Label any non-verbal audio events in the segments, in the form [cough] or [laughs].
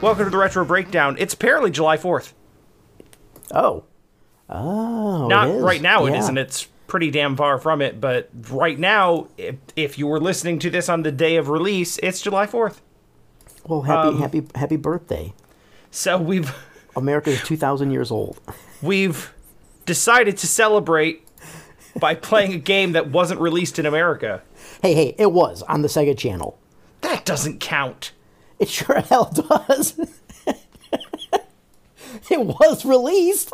Welcome to the Retro Breakdown. It's apparently July 4th. Oh. Oh. Not right now, it Yeah. isn't. It's pretty damn far from it, but right now, if, if you were listening to this on the day of release, it's July 4th. Well, happy, um, happy, happy birthday. So we've America is 2,000 years old. [laughs] we've decided to celebrate by playing a game that wasn't released in America. Hey, hey, it was on the Sega Channel. That doesn't count. It sure hell does. [laughs] it was released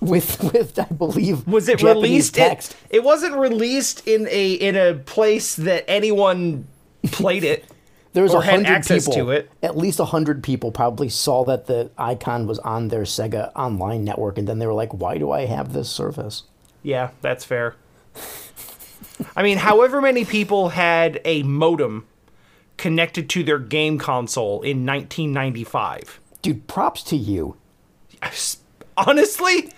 with with I believe Was it Japanese released? text. It, it wasn't released in a in a place that anyone played it. There was a hundred people. to it. At least a hundred people probably saw that the icon was on their Sega Online network, and then they were like, "Why do I have this service?" Yeah, that's fair. I mean, however many people had a modem connected to their game console in 1995. Dude, props to you. Honestly,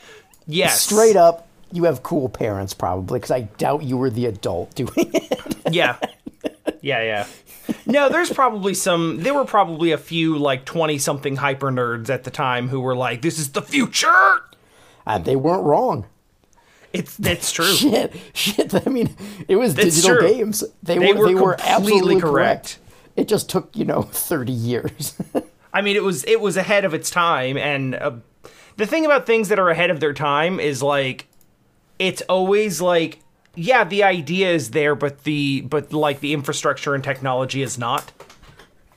yes. Straight up, you have cool parents probably, because I doubt you were the adult doing [laughs] it. Yeah. Yeah, yeah. No, there's probably some. There were probably a few like 20 something hyper nerds at the time who were like, this is the future. and they weren't wrong. It's that's true. [laughs] Shit, shit. I mean, it was That's digital true. games. They, They were, were they were absolutely correct. correct. It just took you know [laughs] thirty years. [laughs] I mean, it was it was ahead of its time, and uh, the thing about things that are ahead of their time is like, it's always like, yeah, the idea is there, but the but like the infrastructure and technology is not.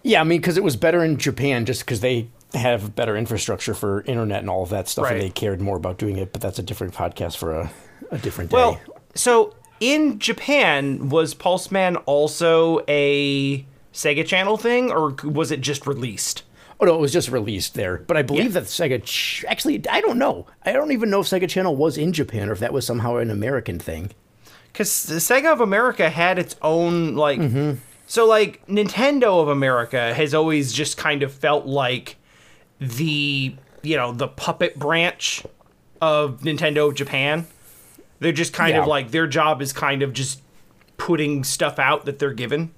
yeah, I mean, because it was better in Japan, just because they have better infrastructure for internet and all of that stuff, Right. and they cared more about doing it. But that's a different podcast for a, a different day. Well, so in Japan, was Pulseman also a Sega Channel thing, or was it just released? oh no, it was just released there. But I believe that Sega ch- actually, I don't know. I don't even know if Sega Channel was in Japan or if that was somehow an American thing. because Sega of America had its own like mm-hmm. so like Nintendo of America has always just kind of felt like the you know the puppet branch of Nintendo of Japan. They're just kind of like their job is kind of just putting stuff out that they're given.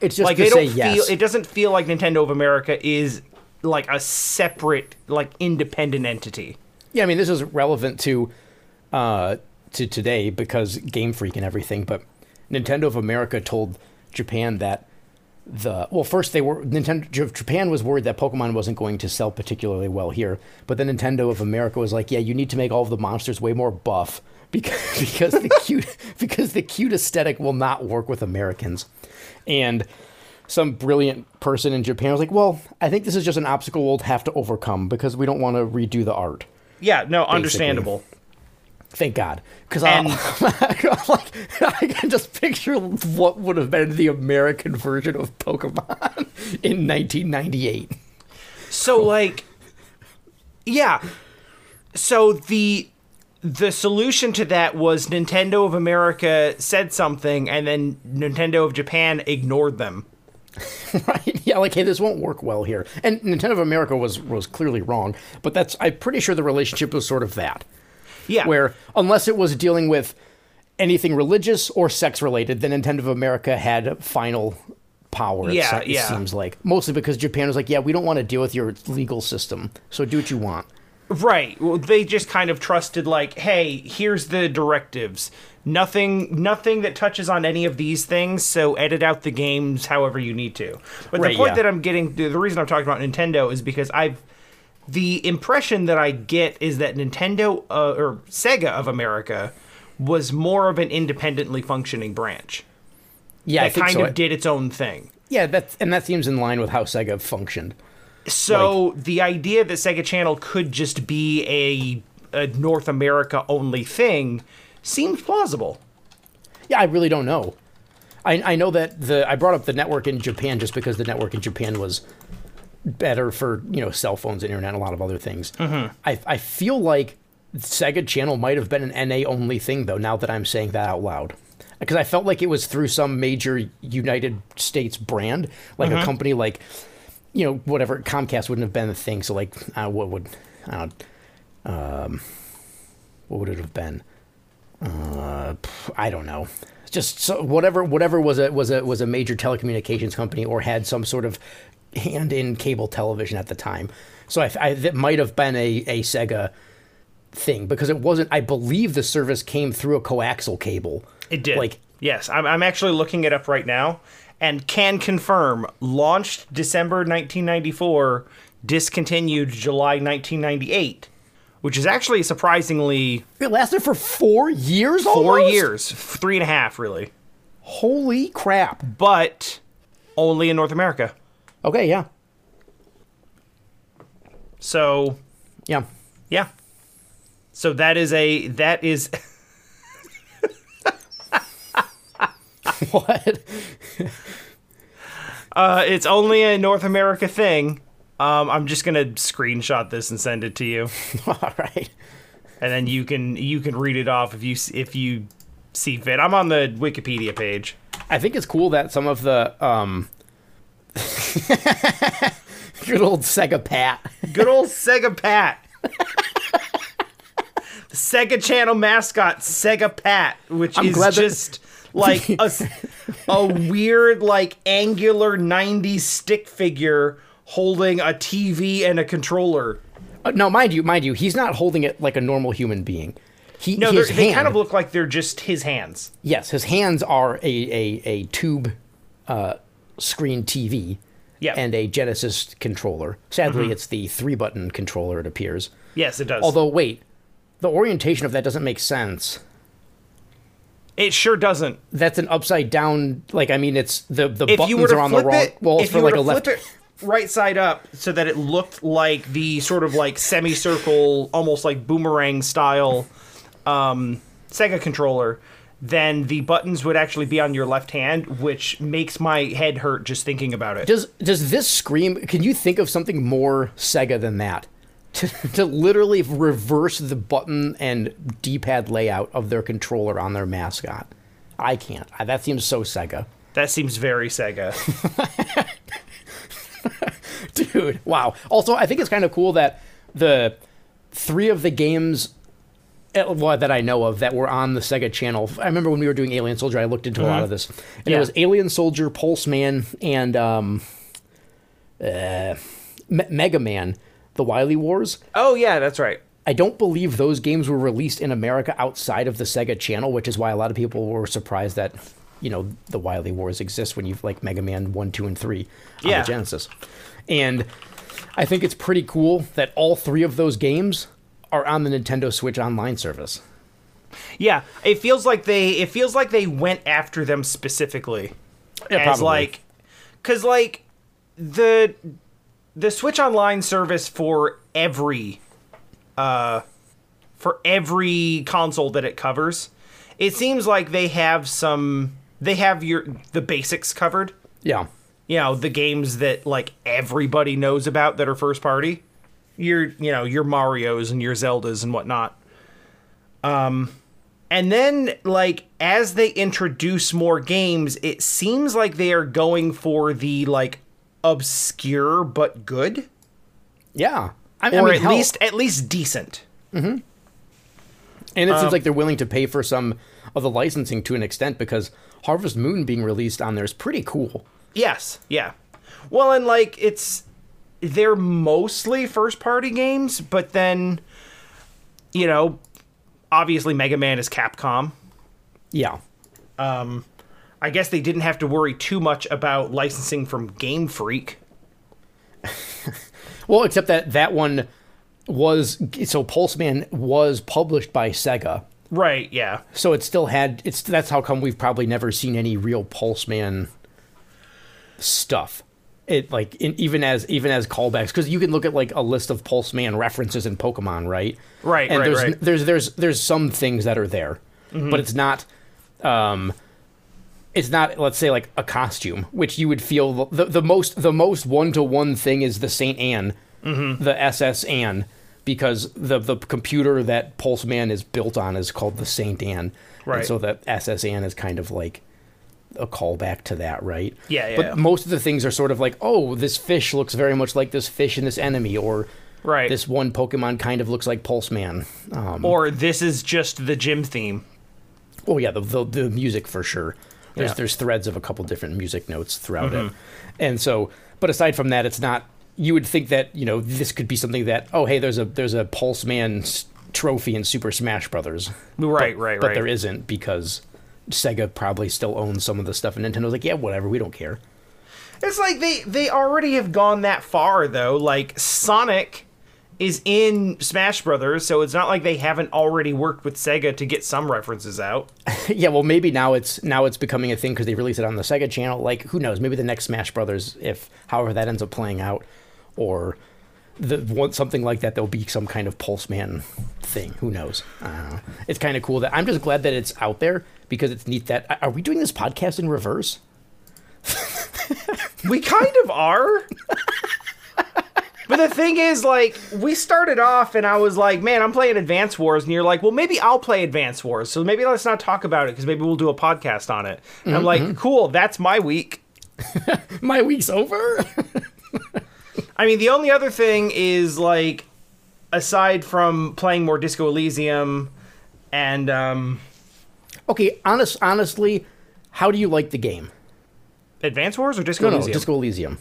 It's just like to they don't yes. feel it doesn't feel like Nintendo of America is like a separate like independent entity. Yeah, I mean this is relevant to uh, to today because Game Freak and everything. But Nintendo of America told Japan that the well, first they were Nintendo Japan was worried that Pokemon wasn't going to sell particularly well here, but then Nintendo of America was like, yeah, you need to make all of the monsters way more buff because [laughs] because the cute [laughs] because the cute aesthetic will not work with Americans, and some brilliant person in Japan was like, well, I think this is just an obstacle we'll have to overcome because we don't want to redo the art. Yeah, no, understandable. Thank God, because And- [laughs] like I can just picture what would have been the American version of Pokemon in 1998. So like yeah. So the the solution to that was Nintendo of America said something and then Nintendo of Japan ignored them. [laughs] right? Yeah, like hey, this won't work well here. And Nintendo of America was was clearly wrong, but that's I'm pretty sure the relationship was sort of that, Yeah. where unless it was dealing with anything religious or sex related, then Nintendo of America had final power. it Yeah, it yeah. seems like mostly because Japan was like, yeah, we don't want to deal with your legal system, so do what you want. Right. Well, they just kind of trusted like, hey, here's the directives. Nothing nothing that touches on any of these things, so edit out the games however you need to. But Right, the point yeah. that I'm getting the reason I'm talking about Nintendo is because I've the impression that I get is that Nintendo uh, or Sega of America was more of an independently functioning branch Yeah, I that kind so. of did its own thing. Yeah, that and that seems in line with how Sega functioned. So the idea that Sega Channel could just be a, a North America only thing seems plausible. Yeah, I really don't know. I I know that the I brought up the network in Japan just because the network in Japan was better for you know cell phones, internet, and a lot of other things. Mm-hmm. I I feel like Sega Channel might have been an NA only thing though. Now that I'm saying that out loud. Because I felt like it was through some major United States brand, like a company like, you know, whatever Comcast wouldn't have been a thing. So like, uh, what would, I don't, um, what would it have been? Uh, I don't know. Just so whatever whatever was a was a was a major telecommunications company or had some sort of hand in cable television at the time. So I, I that might have been a, a Sega thing because it wasn't. I believe the service came through a coaxial cable. It did. Like yes, I'm, I'm actually looking it up right now and can confirm launched December 1994, discontinued July 1998, which is actually surprisingly it lasted for four years. four almost? years, three and a half really, Holy crap! but only in North America. Okay, yeah, So yeah. yeah, so that is a that is [laughs] [laughs] what? uh, it's only a North America thing. Um, I'm just gonna screenshot this and send it to you. [laughs] All right. and then you can you can read it off if you if you see fit. I'm on the Wikipedia page. I think it's cool that some of the um, [laughs] good old Sega Pat. Good old Sega Pat. the Sega Channel mascot, Sega Pat, which I'm is just like [laughs] a, a weird, like angular '90s stick figure holding a TV and a controller. Uh, no, mind you, mind you, he's not holding it like a normal human being. He, No, they're- they kind of look like they're just his hands. yes, his hands are a a, a tube uh, screen TV Yeah. and a Genesis controller. Sadly, Mm-hmm. it's the three button controller. It appears. yes, it does. Although, wait, the orientation of that doesn't make sense. It sure doesn't. That's an upside down. Like, I mean, it's the the if buttons you were to are on the wrong. it, well, it's if for like a left. flip it right side up so that it looked like the sort of like semicircle, almost like boomerang style um, Sega controller, then the buttons would actually be on your left hand, which makes my head hurt just thinking about it. Does does this scream? Can you think of something more Sega than that? To, to literally reverse the button and D-pad layout of their controller on their mascot. I can't. I, that seems so Sega, that seems very Sega. [laughs] dude. Wow. Also, I think it's kind of cool that the three of the games well, that I know of that were on the Sega Channel. I remember when we were doing Alien Soldier, I looked into a lot of this, and Yeah. it was Alien Soldier, Pulseman, and um, uh, Me- Mega Man, the Wily Wars. oh yeah, that's right. I don't believe those games were released in America outside of the Sega Channel, which is why a lot of people were surprised that, you know, the Wily Wars exist when you've like Mega Man 1, 2, and 3 on Yeah. the Genesis. And I think it's pretty cool that all three of those games are on the Nintendo Switch Online service. Yeah, it feels like they it feels like they went after them specifically. Yeah, as probably. like cuz like the the Switch Online service for every uh for every console that it covers, it seems like they have some they have your the basics covered. Yeah. You know, the games that like everybody knows about that are first party. Your you know, your Marios and your Zeldas and whatnot. Um and then like as they introduce more games, it seems like they are going for the like obscure but good. Yeah. I, I Or mean, at hell, least at least decent. and it um, seems like they're willing to pay for some of the licensing to an extent because Harvest Moon being released on there is pretty cool. Yes, yeah. Well, and like it's they're mostly first party games, but then you know, obviously Mega Man is Capcom. Yeah. I guess they didn't have to worry too much about licensing from Game Freak. [laughs] Well, except that that one was so Pulseman was published by Sega, Right, yeah. so it still had it's that's how come we've probably never seen any real Pulseman stuff. It like in, even as even as callbacks because you can look at like a list of Pulseman references in Pokemon, right? Right, and right, there's, right. there's there's there's some things that are there, but it's not. Um, it's not let's say like a costume which you would feel the, the most the most one to one thing is the Saint Anne, Mm-hmm. the SS Anne, because the the computer that Pulseman is built on is called the Saint Anne, Right. And so the SS Anne is kind of like a callback to that, right? Yeah, yeah, But yeah. most of the things are sort of like, oh, this fish looks very much like this fish in this enemy, or Right. this one Pokemon kind of looks like Pulseman. Um, or this is just the gym theme. Oh yeah, the the, the music for sure. There's Yeah. there's threads of a couple different music notes throughout it, mm-hmm. and so but aside from that, it's not. You would think that you know this could be something that oh hey there's a there's a Pulseman trophy in Super Smash Brothers. Right, but, right, But right. there isn't because Sega probably still owns some of the stuff, and Nintendo's like yeah whatever we don't care. It's like they they already have gone that far though. Like Sonic is in Smash Brothers, so it's not like they haven't already worked with Sega to get some references out. [laughs] yeah, well, maybe now it's now it's becoming a thing because they release it on the Sega channel. Like, who knows? Maybe the next Smash Brothers, if however that ends up playing out, or the one something like that, there'll be some kind of Pulseman thing. Who knows? I. It's kind of cool that I'm just glad that it's out there because it's neat that are we doing this podcast in reverse? [laughs] We kind of are. [laughs] But the thing is, like, we started off and I was like, man, I'm playing Advance Wars. And you're like, well, maybe I'll play Advance Wars. So maybe let's not talk about it because maybe we'll do a podcast on it. And I'm like, cool, that's my week. [laughs] My week's over. [laughs] I mean, the only other thing is, like, aside from playing more Disco Elysium and, um, okay, honest, honestly, how do you like the game? Advance Wars or Disco No, no, Disco Elysium.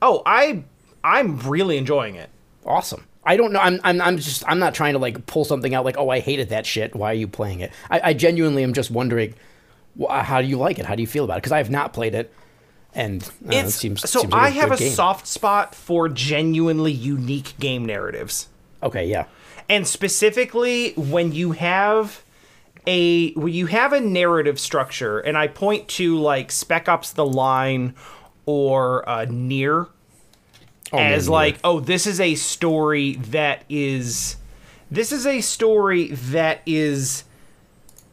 Oh, I, I'm really enjoying it. awesome. I don't know. I'm, I'm, I'm just, I'm not trying to like pull something out like, oh, I hated that shit. Why are you playing it? I, I genuinely am just wondering, wh- how do you like it? How do you feel about it? Because I have not played it, and uh, it seems so seems like I have a game. soft spot for genuinely unique game narratives. Okay, yeah, and specifically when you have a when you have a narrative structure and i point to like spec ops the line or uh, near oh, man, as yeah. like oh this is a story that is this is a story that is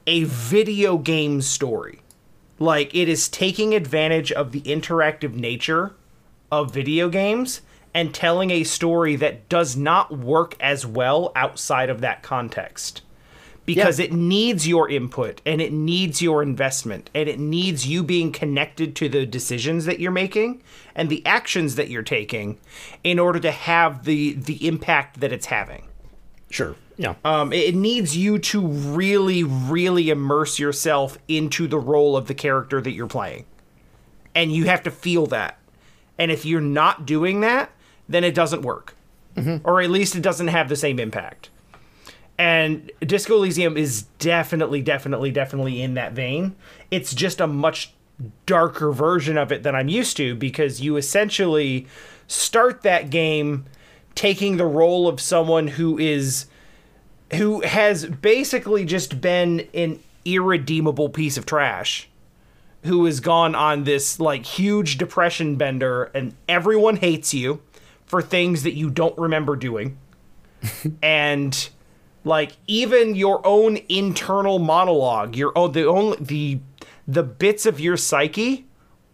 a video game story like it is taking advantage of the interactive nature of video games and telling a story that does not work as well outside of that context because Yeah. it needs your input and it needs your investment and it needs you being connected to the decisions that you're making and the actions that you're taking in order to have the the impact that it's having sure, yeah, um, it it needs you to really, really immerse yourself into the role of the character that you're playing. And you have to feel that. And if you're not doing that, then it doesn't work. Or at least it doesn't have the same impact. And Disco Elysium is definitely, definitely, definitely in that vein. It's just a much darker version of it than I'm used to because you essentially start that game taking the role of someone who is who has basically just been an irredeemable piece of trash who has gone on this like huge depression bender and everyone hates you for things that you don't remember doing [laughs] and like even your own internal monologue your own the only the the bits of your psyche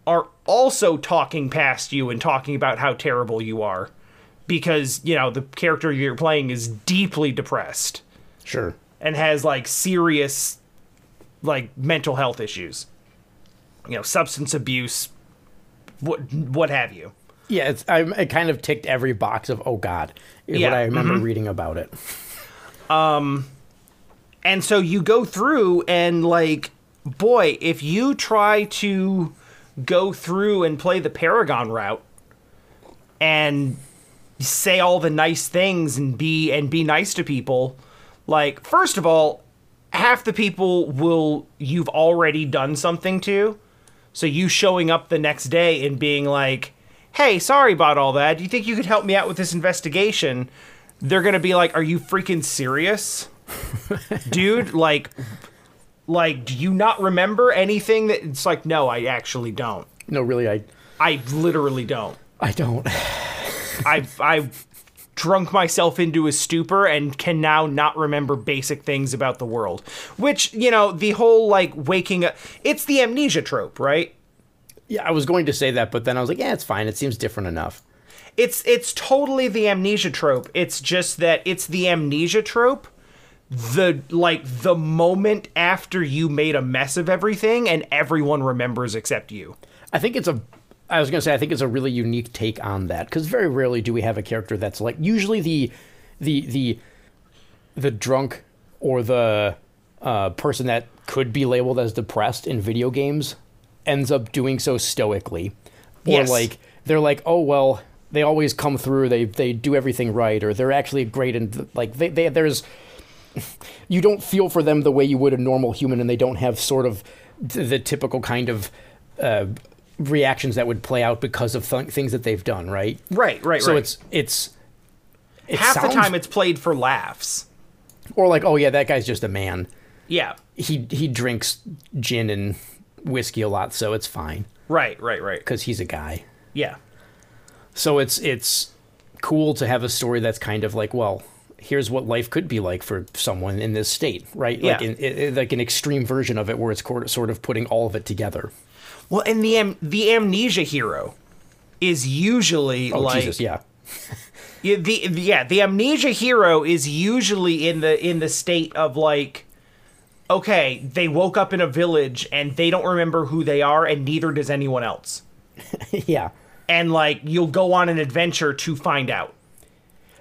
are also talking past you and talking about how terrible you are because you know the character you're playing is deeply depressed sure. and has like serious like mental health issues you know substance abuse what what have you Yeah, it's I, it kind of ticked every box of oh god, is Yeah, what I remember mm-hmm. reading about it. Um, and so you go through and like boy if you try to go through and play the paragon route and say all the nice things and be and be nice to people like first of all half the people will you've already done something to. So you showing up the next day and being like hey sorry about all that. Do you think you could help me out with this investigation they're gonna be like are you freaking serious [laughs] dude like like do you not remember anything that it's like no i actually don't No, really, I i literally don't I don't. i've i've drunk myself into a stupor and can now not remember basic things about the world which you know the whole like waking up it's the amnesia trope right Yeah, I was going to say that, but then I was like, yeah, it's fine. It seems different enough. It's it's totally the amnesia trope it's just that it's the amnesia trope the like the moment after you made a mess of everything and everyone remembers except you I think it's a. I was going to say I think it's a really unique take on that because very rarely do we have a character that's like usually the, the the, the drunk or the uh, person that could be labeled as depressed in video games ends up doing so stoically, or Yes. like they're like, oh well, they always come through. They they do everything right, or they're actually great and like they, they there's you don't feel for them the way you would a normal human, and they don't have sort of the, typical kind of uh, reactions that would play out because of th- things that they've done, right? Right, right, So right. it's it's it half sounds- the time it's played for laughs. or like, oh yeah, that guy's just a man. Yeah. He he drinks gin and whiskey a lot, so it's fine Right, right, right. because he's a guy. Yeah. So it's it's cool to have a story that's kind of like, well, here's what life could be like for someone in this state, right? Like Yeah. in, in, like an extreme version of it, where it's sort of putting all of it together. Well, and the am- the amnesia hero is usually Oh like Jesus, yeah, [laughs] Yeah, the yeah the amnesia hero is usually in the in the state of like okay they woke up in a village and they don't remember who they are and neither does anyone else [laughs] yeah. And like you'll go on an adventure to find out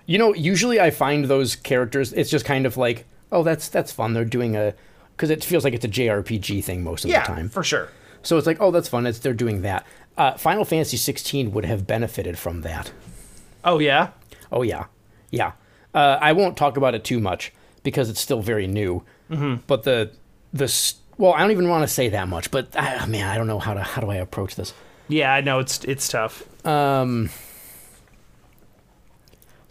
You know, usually I find those characters. It's just kind of like, oh, that's that's fun. They're doing a because it feels like it's a JRPG thing most of yeah the time. for sure So it's like, oh, that's fun. It's they're doing that. Uh, Final Fantasy 16 would have benefited from that. oh yeah Oh yeah, yeah. Uh, I won't talk about it too much because it's still very new. Mm-hmm. But the the well, I don't even want to say that much. But ah, man, I don't know how to how do I approach this. Yeah I know it's it's tough Um,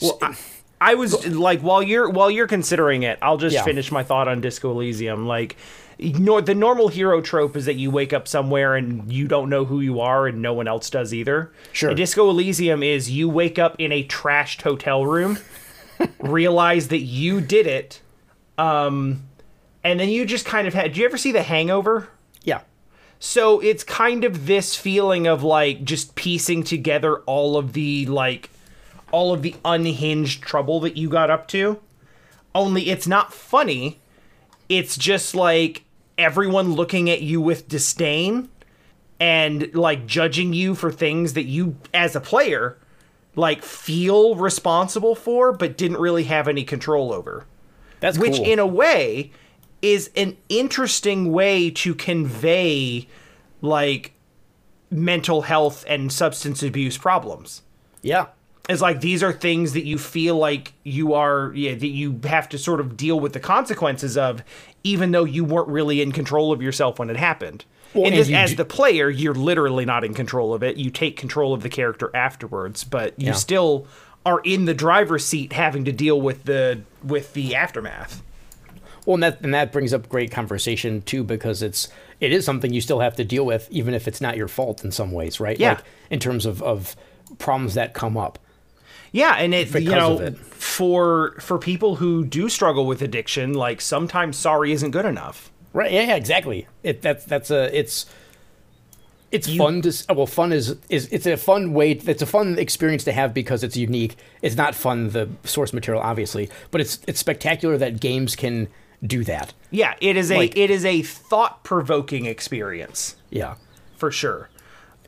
well I, I was like while you're while you're considering it I'll just Yeah. finish my thought on Disco Elysium like nor, the normal hero trope is that you wake up somewhere and you don't know who you are and no one else does either. Sure. And Disco Elysium is you wake up in a trashed hotel room, [laughs] realize that you did it, um, and then you just kind of had. Do you ever see The Hangover? yeah, So it's kind of this feeling of like just piecing together all of the like all of the unhinged trouble that you got up to. Only it's not funny. It's just like everyone looking at you with disdain and like judging you for things that you as a player like feel responsible for but didn't really have any control over that's which cool. in a way is an interesting way to convey like mental health and substance abuse problems. Yeah, it's like these are things that you feel like you are yeah that you have to sort of deal with the consequences of even though you weren't really in control of yourself when it happened. Well, and and this, you as the player you're literally not in control of it. You take control of the character afterwards but you Yeah. still are in the driver's seat having to deal with the with the aftermath Well, and that and that brings up great conversation too because it's it is something you still have to deal with even if it's not your fault in some ways, right? Yeah. Like in terms of of problems that come up. Yeah, and it you know it. for for people who do struggle with addiction, like sometimes sorry isn't good enough. Right? Yeah, yeah, exactly. It that's that's a it's it's fun to well fun is is it's a fun way it's a fun experience to have because it's unique. It's not fun the source material obviously, but it's it's spectacular that games can do that. Yeah, it is a Like- it is a thought provoking experience Yeah. for sure.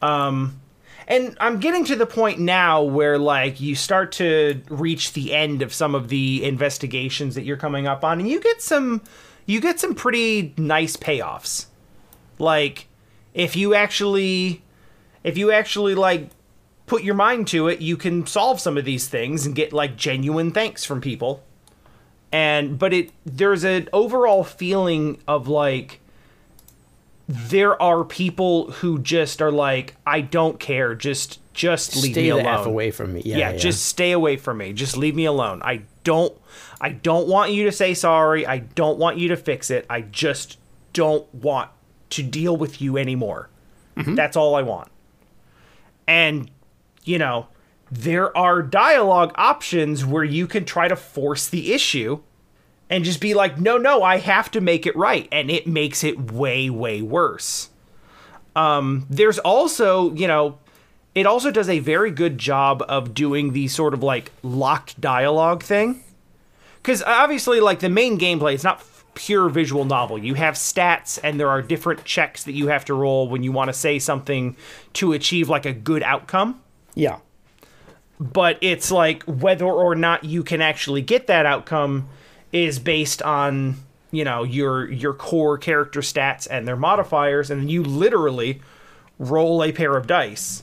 Um, and I'm getting to the point now where like you start to reach the end of some of the investigations that you're coming up on, and you get some you get some pretty nice payoffs. Like if you actually if you actually like put your mind to it, you can solve some of these things and get like genuine thanks from people. And but it there's an overall feeling of like there are people who just are like I don't care, just just leave Stay me alone. F away from me. Yeah, yeah, yeah, just stay away from me. Just leave me alone. I don't I don't want you to say sorry. I don't want you to fix it. I just don't want to deal with you anymore. Mm-hmm. That's all I want. And you know, there are dialogue options where you can try to force the issue and just be like, "No, no, I have to make it right." And it makes it way way worse. Um there's also, you know, it also does a very good job of doing the sort of like locked dialogue thing. Because obviously, like the main gameplay, it's not pure visual novel. You have stats, and there are different checks that you have to roll when you want to say something to achieve like a good outcome. Yeah. But it's like whether or not you can actually get that outcome is based on you know your your core character stats and their modifiers, and you literally roll a pair of dice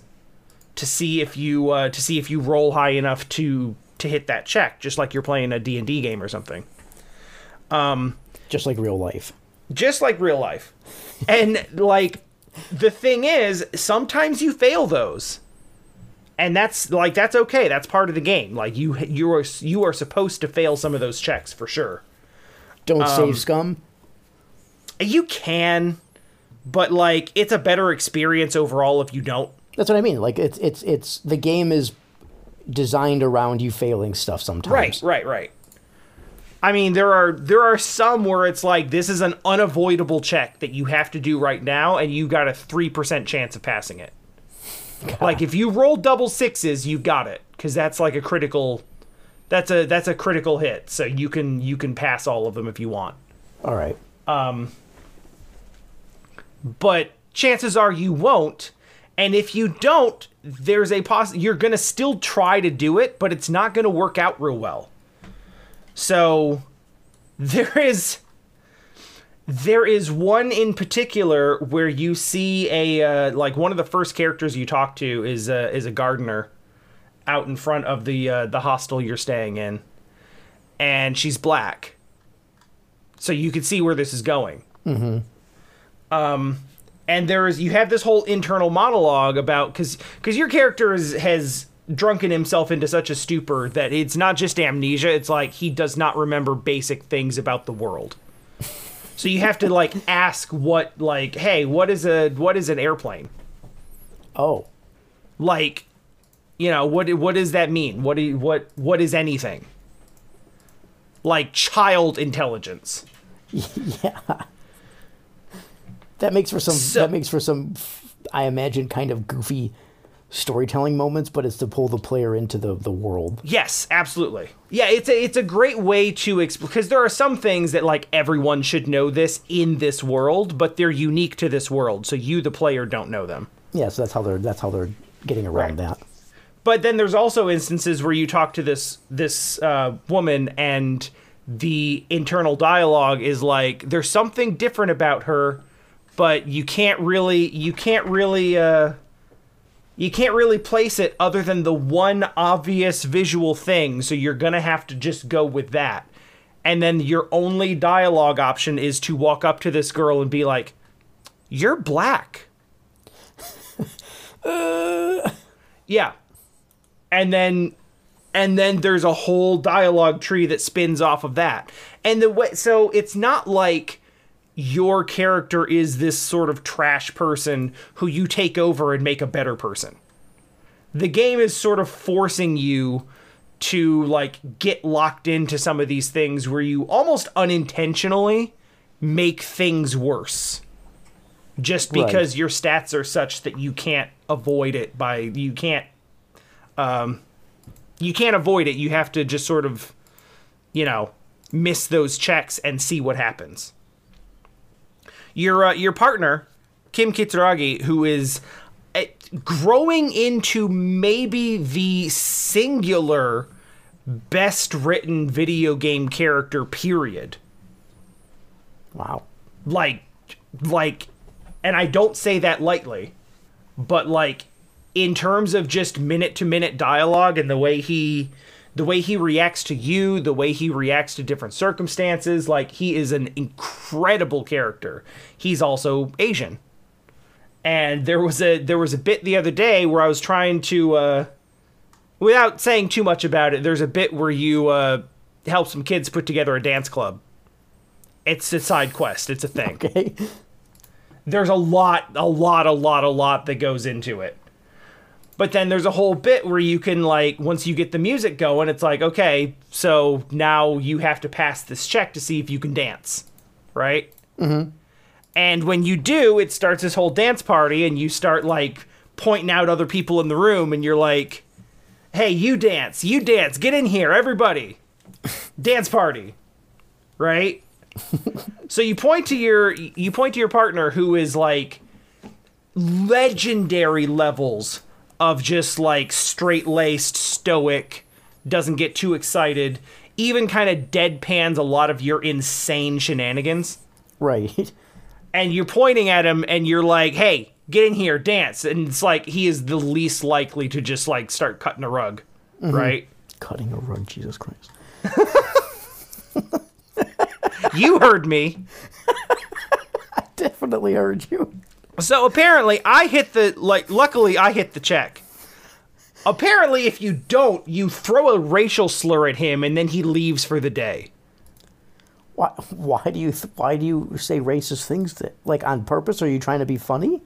to see if you uh, to see if you roll high enough to to hit that check, just like you're playing a D&D game or something. um Just like real life. Just like real life. and like the thing is, sometimes you fail those. And that's like that's okay. That's part of the game. Like you you are you are supposed to fail some of those checks for sure. Don't Um, save scum. You can, but like it's a better experience overall if you don't. That's what I mean. Like it's it's it's the game is designed around you failing stuff sometimes. Right, right, right. I mean, there are there are some where it's like this is an unavoidable check that you have to do right now, and you got a three percent chance of passing it. [laughs] Like if you roll double sixes, you got it because that's like a critical. That's a that's a critical hit, so you can you can pass all of them if you want. All right. Um. but chances are you won't. And if you don't, there's a poss you're gonna still try to do it, but it's not gonna work out real well. So [laughs] there is there is one in particular where you see a uh, like one of the first characters you talk to is a, is a gardener out in front of the uh, the hostel you're staying in, and she's black. So you can see where this is going. And there is you have this whole internal monologue about because because your character is, has drunken himself into such a stupor that it's not just amnesia it's like he does not remember basic things about the world so you have to like [laughs] ask what like hey what is a what is an airplane Oh. like you know what what does that mean what do, you, what what is anything like child intelligence [laughs] yeah. That makes for some So- that makes for some I imagine kind of goofy storytelling moments, but it's to pull the player into the the world. Yes, absolutely. Yeah, it's a it's a great way to exp- because there are some things that like everyone should know this in this world, but they're unique to this world, so you the player don't know them. Yeah, so that's how they're that's how they're getting around Right. that. But then there's also instances where you talk to this this uh, woman and the internal dialogue is like there's something different about her, but you can't really you can't really uh, you can't really place it other than the one obvious visual thing. So you're gonna have to just go with that. And then your only dialogue option is to walk up to this girl and be like, "You're black." [laughs] Uh. Yeah. And then and then there's a whole dialogue tree that spins off of that. And the way so it's not like your character is this sort of trash person who you take over and make a better person. The game is sort of forcing you to like get locked into some of these things where you almost unintentionally make things worse just Right. because your stats are such that you can't avoid it by you can't um you can't avoid it you have to just sort of you know miss those checks and see what happens your uh, your partner Kim Kitsuragi who is uh, growing into maybe the singular best written video game character period Wow. like like and I don't say that lightly, but like in terms of just minute to minute dialogue and the way he the way he reacts to you, the way he reacts to different circumstances, like he is an incredible character. He's also Asian. And there was a there was a bit the other day where I was trying to uh without saying too much about it, there's a bit where you uh help some kids put together a dance club. It's a side quest, it's a thing [laughs] Okay. there's a lot, a lot, a lot, a lot that goes into it. But then there's a whole bit where you can like once you get the music going, it's like okay, so now you have to pass this check to see if you can dance, right? Mm-hmm. And when you do, it starts this whole dance party, and you start like pointing out other people in the room, and you're like, "Hey, you dance, you dance, get in here, everybody, [laughs] dance party," right? [laughs] So you point to your you point to your partner who is like legendary levels of just like straight laced, stoic, doesn't get too excited, even kind of deadpans a lot of your insane shenanigans. Right. [laughs] And you're pointing at him and you're like, hey, get in here, dance. And it's like he is the least likely to just like start cutting a rug, mm-hmm. right? Cutting a rug, Jesus Christ. [laughs] You heard me. [laughs] I definitely heard you. So apparently, I hit the like. Luckily, I hit the check. Apparently, if you don't, you throw a racial slur at him, and then he leaves for the day. Why, why do you th- why do you say racist things that, like on purpose? Are you trying to be funny?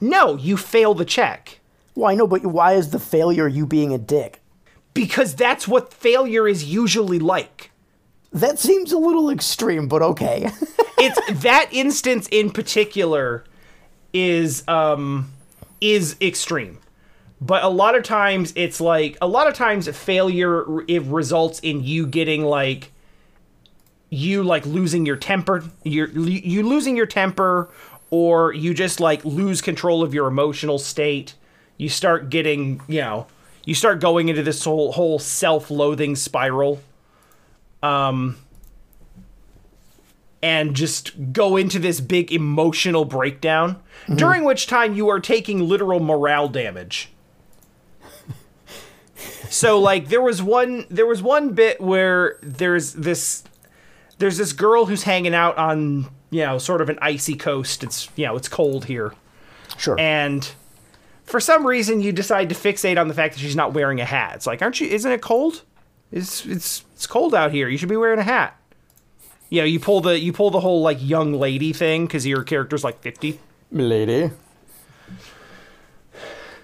No, you fail the check Well, I know, but why is the failure you being a dick? because that's what failure is usually like. That seems a little extreme, but okay. [laughs] It's that instance in particular is um is extreme. But a lot of times it's like a lot of times failure it results in you getting like you like losing your temper, you're you losing your temper or you just like lose control of your emotional state. You start getting, you know, you start going into this whole whole self-loathing spiral. Um and just go into this big emotional breakdown, during which time you are taking literal morale damage. so like there was one there was one bit where there's this there's this girl who's hanging out on, you know, sort of an icy coast. It's you know, it's cold here. sure. And for some reason you decide to fixate on the fact that she's not wearing a hat. It's like, aren't you isn't it cold? It's it's it's cold out here. You should be wearing a hat. You know, you pull the you pull the whole like young lady thing because your character's like fifty. Lady.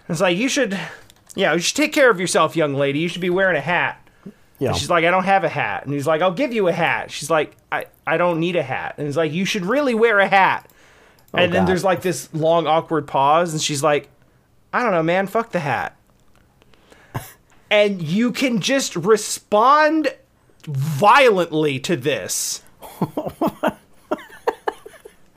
It's like you should, yeah, you should take care of yourself, young lady. You should be wearing a hat. Yeah. And she's like, I don't have a hat. And he's like, I'll give you a hat. She's like, I, I don't need a hat. And he's like, you should really wear a hat. and oh, then there's like this long awkward pause, and she's like, I don't know, man, fuck the hat. and you can just respond violently to this. [laughs]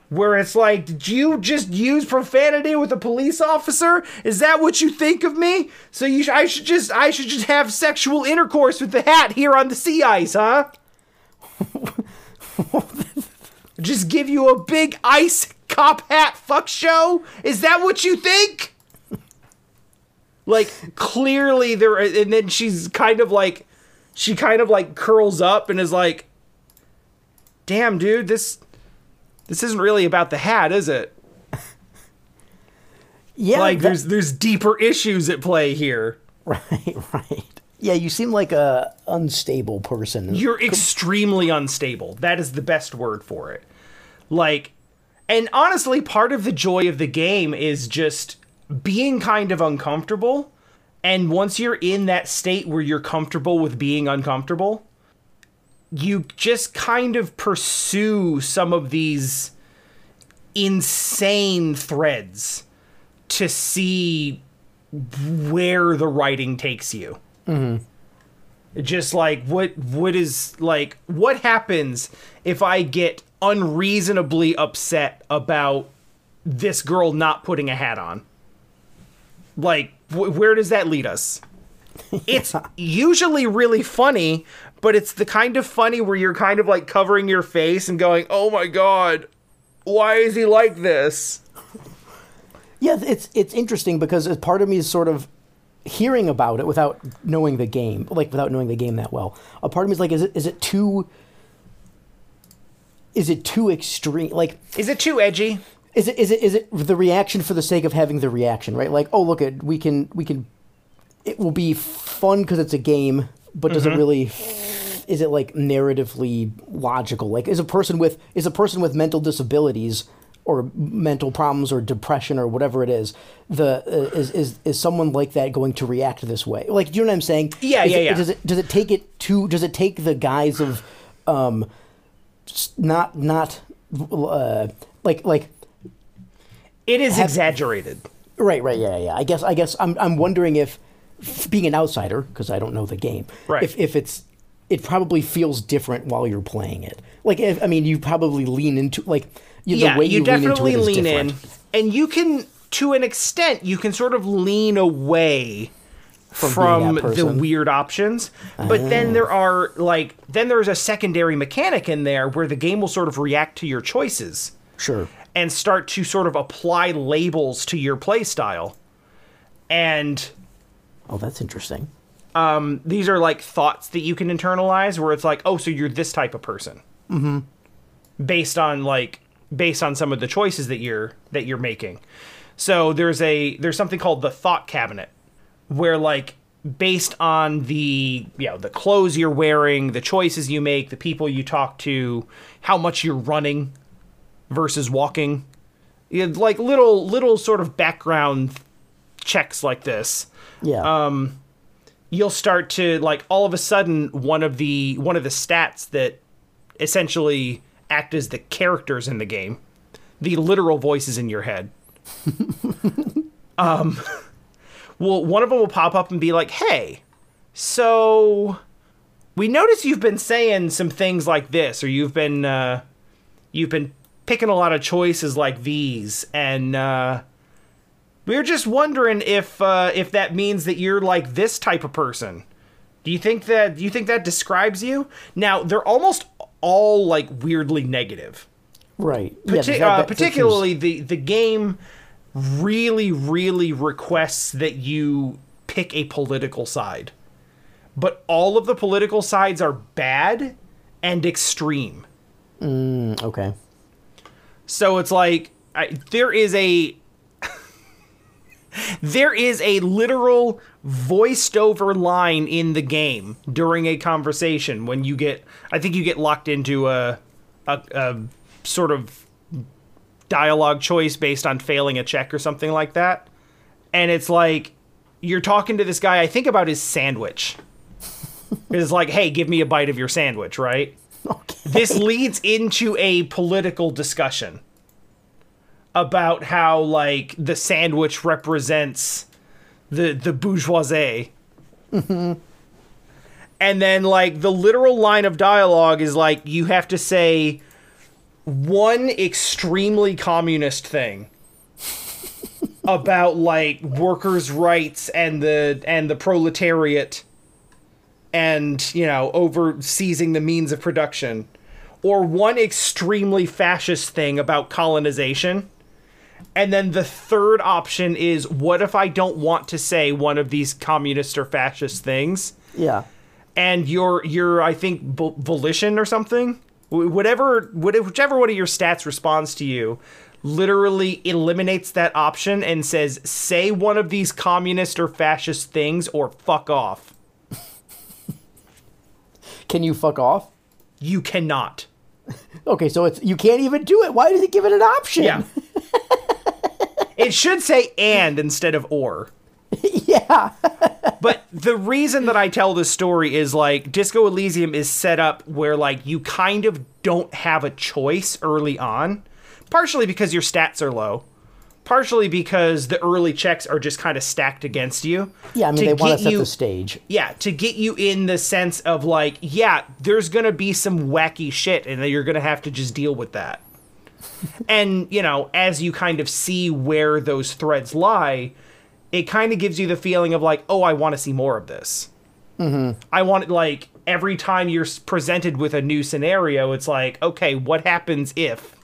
Where it's like, did you just use profanity with a police officer? Is that what you think of me? So you, sh- I should just, I should just have sexual intercourse with the hat here on the sea ice, huh? [laughs] just give you a big ice cop hat fuck show? Is that what you think? [laughs] Like clearly there, and then she's kind of like, she kind of like curls up and is like, "Damn, dude, this." This isn't really about the hat, is it? [laughs] yeah. like that- there's there's deeper issues at play here. [laughs] right, right. Yeah, you seem like a unstable person. You're extremely unstable. That is the best word for it. Like and honestly part of the joy of the game is just being kind of uncomfortable and once you're in that state where you're comfortable with being uncomfortable, you just kind of pursue some of these insane threads to see where the writing takes you. Mm-hmm. Just like what what is like what happens if I get unreasonably upset about this girl not putting a hat on? Like wh- where does that lead us? [laughs] It's usually really funny, but it's the kind of funny where you're kind of like covering your face and going, "Oh my god, why is he like this?" Yeah, it's it's interesting because part of me is sort of hearing about it without knowing the game, like without knowing the game that well. A part of me is like, is it is it too is it too extreme? Like, Is it too edgy? is it is it is it the reaction for the sake of having the reaction, right? Like, oh look at we can we can it will be fun because it's a game, but does it really? Is it like narratively logical? Like, is a person with is a person with mental disabilities or mental problems or depression or whatever it is, the uh, is is is someone like that going to react this way? Like, do you know what I'm saying? Yeah, Is yeah, it- yeah. Does it does it take it to? Does it take the guise of, um, not not, uh, like like It is exaggerated. Right, right, yeah, yeah. I guess, I guess, I'm, I'm wondering if, being an outsider, because I don't know the game, Right. if, if it's, it probably feels different while you're playing it. Like, if, I mean, you probably lean into like you, yeah, the way you, you, definitely lean, into it is lean in, and you can, to an extent, you can sort of lean away from, from, the. Ah. weird options. But then there are like, then there's a secondary mechanic in there where the game will sort of react to your choices. Sure. and start to sort of apply labels to your playstyle. And Oh, that's interesting. these are like thoughts that you can internalize where it's like, oh, so you're this type of person. Mm-hmm. Based on like based on some of the choices that you're that you're making. So there's a there's something called the thought cabinet where like based on the you know the clothes you're wearing, the choices you make, the people you talk to, how much you're running versus walking, you know, like little little sort of background checks like this Yeah. you'll start to like all of a sudden one of the one of the stats that essentially act as the characters in the game the literal voices in your head [laughs] um well one of them will pop up and be like hey so we notice you've been saying some things like this or you've been uh you've been picking a lot of choices like these and uh we were just wondering if uh, if that means that you're like this type of person. Do you think that do you think that describes you? Now they're almost all like weirdly negative. right. Parti- that- uh, that- that seems- particularly the the game really really requests that you pick a political side. But all of the political sides are bad and extreme. Mm, okay. So it's like I, there is a there is a literal voiced over line in the game during a conversation when you get I think you get locked into a a, a sort of dialogue choice based on failing a check or something like that. And it's like you're talking to this guy I think about his sandwich. It's like, "Hey, give me a bite of your sandwich," right? [laughs] Okay. this leads into a political discussion about how like the sandwich represents the the bourgeoisie. [laughs] And then like the literal line of dialogue is like you have to say one extremely communist thing [laughs] about like workers rights and the and the proletariat and you know over seizing the means of production or one extremely fascist thing about colonization and then the third option is what if i don't want to say one of these communist or fascist things Yeah. and your your i think volition or something whatever whichever one of your stats responds to you literally eliminates that option and says say one of these communist or fascist things or fuck off [laughs] Can you fuck off? you cannot [laughs] Okay, so it's you can't even do it. Why does it give it an option? yeah [laughs] it should say and instead of or [laughs] yeah. but the reason that I tell this story is like Disco Elysium is set up where like you kind of don't have a choice early on, partially because your stats are low, partially because the early checks are just kind of stacked against you. Yeah, I mean to they want to set you- the stage. Yeah, to get you in the sense of like, yeah, there's gonna be some wacky shit, and you're gonna have to just deal with that. And you know, as you kind of see where those threads lie, it kind of gives you the feeling of like, oh, I want to see more of this. Mm-hmm. I want it like every time you're presented with a new scenario, it's like, okay, what happens if?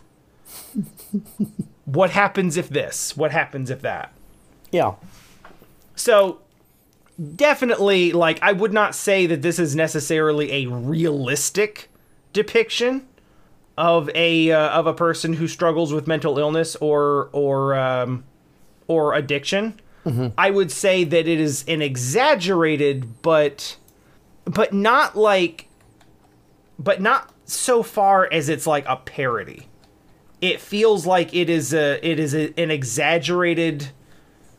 [laughs] what happens if this? What happens if that? Yeah. So definitely like I would not say that this is necessarily a realistic depiction of a uh, of a person who struggles with mental illness or or um, or addiction. I would say that it is an exaggerated but but not like but not so far as it's like a parody. It feels like it is a it is a, an exaggerated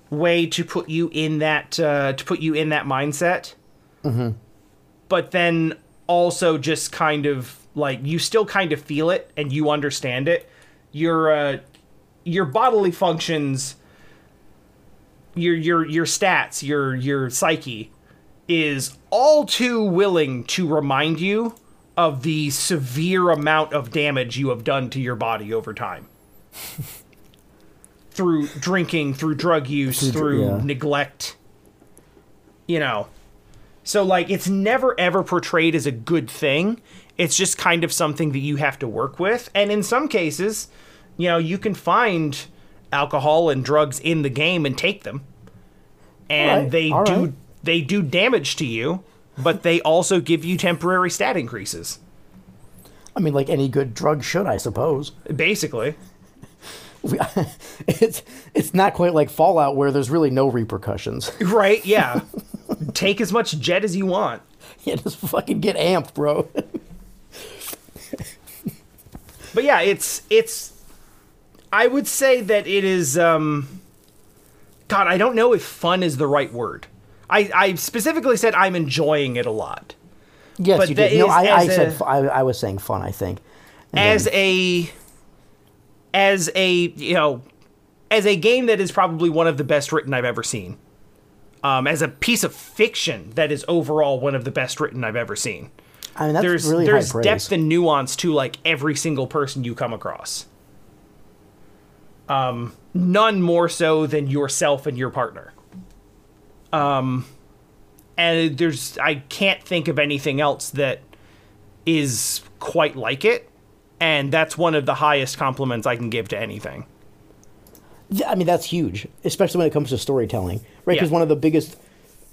way to put you in that uh, to put you in that mindset. But then also just kind of like you still kind of feel it and you understand it. Your uh, your bodily functions, your your your stats, your your psyche is all too willing to remind you of the severe amount of damage you have done to your body over time. [laughs] through drinking, through drug use, Through yeah. neglect. You know. So like it's never ever portrayed as a good thing. It's just kind of something that you have to work with. And in some cases, you know, you can find alcohol and drugs in the game and take them. And Alright, they do alright. they do damage to you, but they also give you temporary stat increases. I mean, like any good drug should, I suppose. Basically. [laughs] It's it's not quite like Fallout where there's really no repercussions. [laughs] Right, yeah. Take as much jet as you want. yeah, just fucking get amped, bro. [laughs] But yeah, it's it's I would say that it is um God, I don't know if fun is the right word. I, I specifically said I'm enjoying it a lot. yes, But you did. No, is I, I said I, I was saying fun. I think. And As then- a as a you know as a game that is probably one of the best written I've ever seen. Um, as a piece of fiction that is overall one of the best written I've ever seen. I mean, that's there's really there's depth and nuance to like every single person you come across. Um, none more so than yourself and your partner. Um, and there's I can't think of anything else that is quite like it, and that's one of the highest compliments I can give to anything. I mean, that's huge, especially when it comes to storytelling, right? Because Yeah. one of the biggest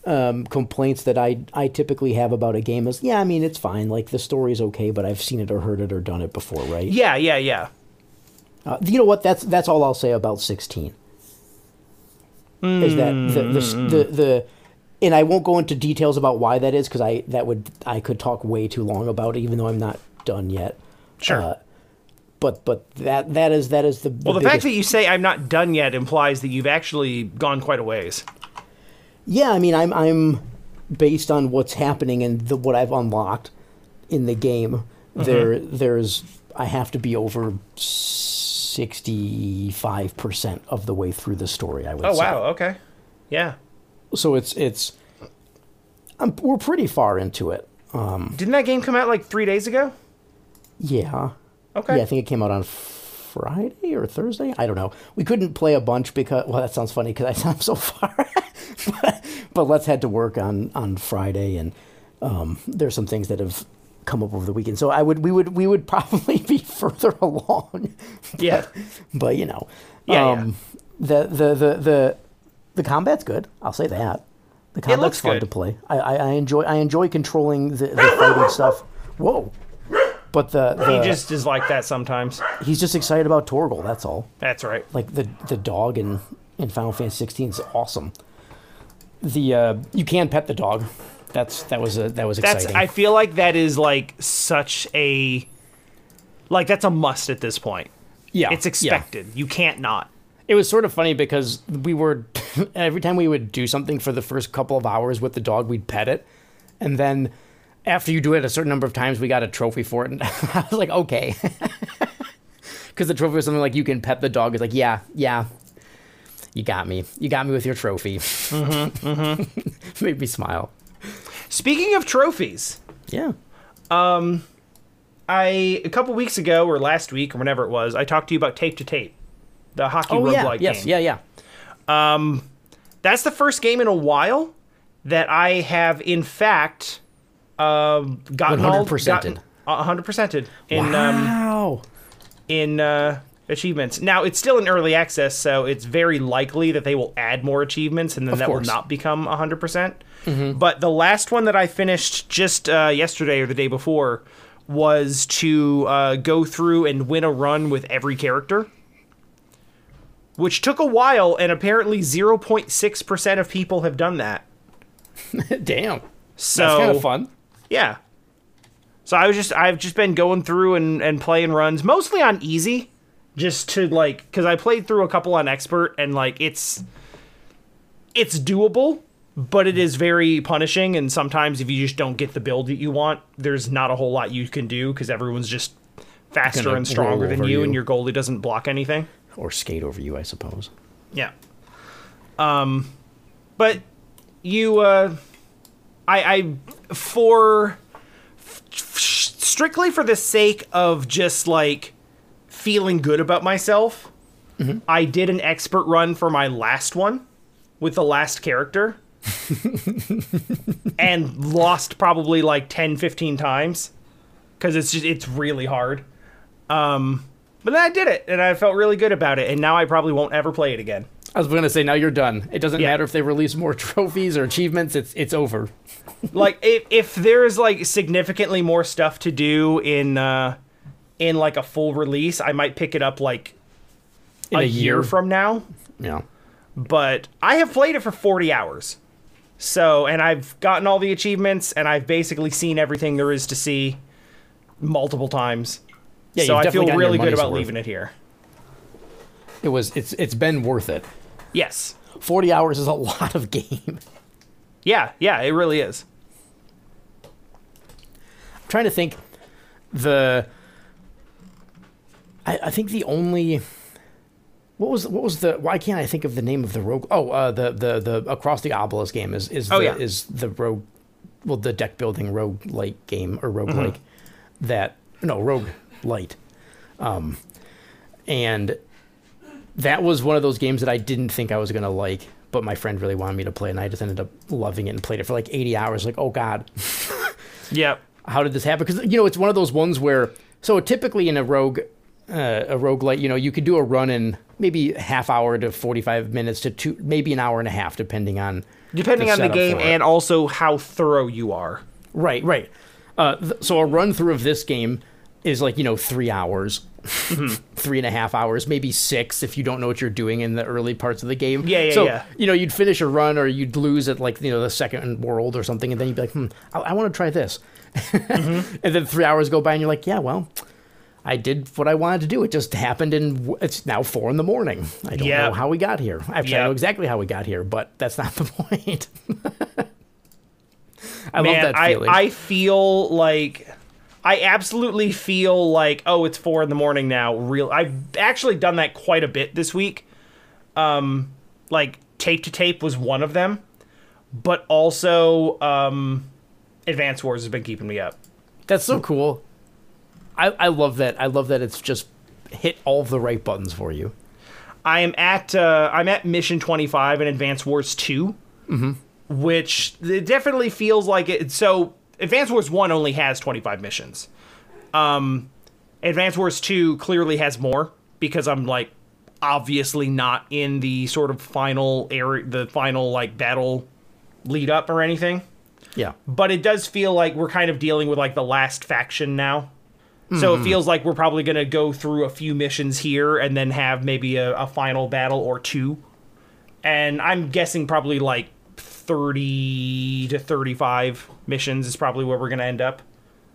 um, complaints that I I typically have about a game is, yeah, I mean, it's fine, like the story's okay, but I've seen it or heard it or done it before, right? Yeah, yeah, yeah. Uh, you know what? That's that's all I'll say about sixteen. Is that the, the the the and I won't go into details about why that is because I that would I could talk way too long about it, even though I'm not done yet. Sure. Uh, but but that that is that is the well, the fact that you say I'm not done yet implies that you've actually gone quite a ways. Yeah, I mean, I'm I'm based on what's happening and the, what I've unlocked in the game. Mm-hmm. There, there's I have to be over sixty five percent of the way through the story. I would. Oh say. wow, okay, yeah. So it's it's. I'm, we're pretty far into it. Didn't that game come out like three days ago? Yeah. Okay. Yeah, I think it came out on Friday or Thursday. I don't know. We couldn't play a bunch because well, that sounds funny because I [laughs] sound so far. but, but let's head to work on on Friday, and um, there's some things that have come up over the weekend. So I would we would we would probably be [laughs] further along. Yeah. But you know, Yeah, um, the the the the the combat's good. I'll say that. The combat's looks fun good. to play. I, I, I enjoy I enjoy controlling the, the fighting stuff. Whoa. But the, the He just is like that sometimes. he's just excited about Torgal. That's all. That's right. Like the the dog in in Final Fantasy 16 is awesome. The uh, you can pet the dog. That's that was a, that was That's. exciting. I feel like that is like such a. Like that's a must at this point. yeah, It's yeah. expected. You can't not. It was sort of funny because we were [laughs] every time we would do something for the first couple of hours with the dog, we'd pet it, and then after you do it a certain number of times, we got a trophy for it, and [laughs] I was like, okay, [laughs] because the trophy was something like you can pet the dog. It's like, yeah, yeah, you got me, you got me with your trophy. Mm-hmm, mm-hmm. [laughs] Made me smile. Speaking of trophies, Yeah. Um, I a couple weeks ago or last week or whenever it was, I talked to you about Tape to Tape, the hockey Oh yeah. Yes. game. Yeah. Yeah. Um, that's the first game in a while that I have in fact um, gotten all 100%ed. gotten uh, 100%ed in um, wow. in uh, achievements. Now it's still in early access, so it's very likely that they will add more achievements, and then Of that course. will not become 100. percent But the last one that I finished just uh, yesterday or the day before was to uh, go through and win a run with every character. Which took a while, and apparently 0.6% of people have done that. [laughs] Damn. So That's kind of fun. Yeah. So I was just I've just been going through and and playing runs mostly on easy, just to like because I played through a couple on expert and like it's it's doable, but it is very punishing. And sometimes if you just don't get the build that you want, there's not a whole lot you can do because everyone's just faster and stronger than you, you. and your goalie doesn't block anything. Or skate over you, I suppose. Yeah. Um, but you, uh, I, I, for f- strictly for the sake of just like feeling good about myself, I did an expert run for my last one with the last character [laughs] and lost probably like 10, 15 times because it's just, it's really hard. Um, But then I did it, and I felt really good about it, and now I probably won't ever play it again. I was going to say now you're done. It doesn't Yeah. matter if they release more [laughs] trophies or achievements. It's it's over. like if if there's like significantly more stuff to do in uh in like a full release, I might pick it up like In a, year. from now. yeah. But I have played it for 40 hours. So, and I've gotten all the achievements and I've basically seen everything there is to see multiple times. Yeah, so I feel really good about worth. leaving it here. It was it's it's been worth it. Yes. 40 hours is a [laughs] lot of game. Yeah, yeah, it really is. I'm trying to think the I, I think the only what was what was the why can't I think of the name of the rogue oh uh the the the across the obelisk game is is Oh, the, yeah. is the rogue well the deck building rogue like game or rogue like Mm-hmm. that no rogue light um and that was one of those games that I didn't think I was gonna like but my friend really wanted me to play and I just ended up loving it and played it for like 80 hours like oh god [laughs] yeah. how did this happen? Because you know, it's one of those ones where so typically in a rogue, uh, a roguelite, you know, you could do a run in maybe half hour to forty five minutes to two, maybe an hour and a half, depending on Depending on the game and also how thorough you are. right, right. Uh, th- so a run through of this game is like you know three hours, Mm-hmm. [laughs] three and a half hours, maybe six if you don't know what you're doing in the early parts of the game. Yeah, yeah, so, yeah. You know, you'd finish a run or you'd lose at like you know the second world or something, and then you'd be like, hmm, I, I want to try this. [laughs] Mm-hmm. and then three hours go by, and you're like, yeah, well, I did what I wanted to do. It just happened, and it's now four in the morning. I don't Yeah. know how we got here. Actually, I Yeah. know exactly how we got here, but that's not [laughs] the point. I Man, love that I, feeling. I feel like I absolutely feel like oh it's four in the morning now. Real I've actually done that quite a bit this week. Um like tape to tape was one of them. But also um Advance Wars has been keeping me up. That's so cool. I, I love that. I love that it's just hit all the right buttons for you. I am at uh, I'm at mission 25 in Advance Wars 2, which it definitely feels like it. So Advance Wars 1 only has 25 missions. Um, Advance Wars 2 clearly has more because I'm like obviously not in the sort of final area, the final like battle lead up or anything Yeah. but it does feel like we're kind of dealing with like the last faction now. So it feels like we're probably going to go through a few missions here and then have maybe a, a final battle or two. And I'm guessing probably like 30 to 35 missions is probably where we're going to end up.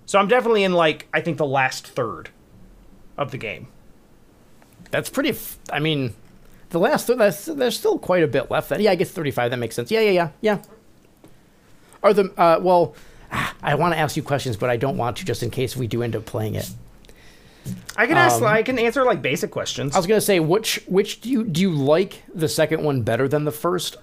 So I'm definitely in like, I think the last third of the game. That's pretty. F- I mean, the last th- that's, there's still quite a bit left. Then yeah, I guess 35. That makes sense. Yeah, yeah, yeah, yeah. Are the uh, well? [sighs] I want to ask you questions, but I don't want to, just in case we do end up playing it. I can ask, I can answer like basic questions. I was gonna say, which which do you do you like the second one better than the first?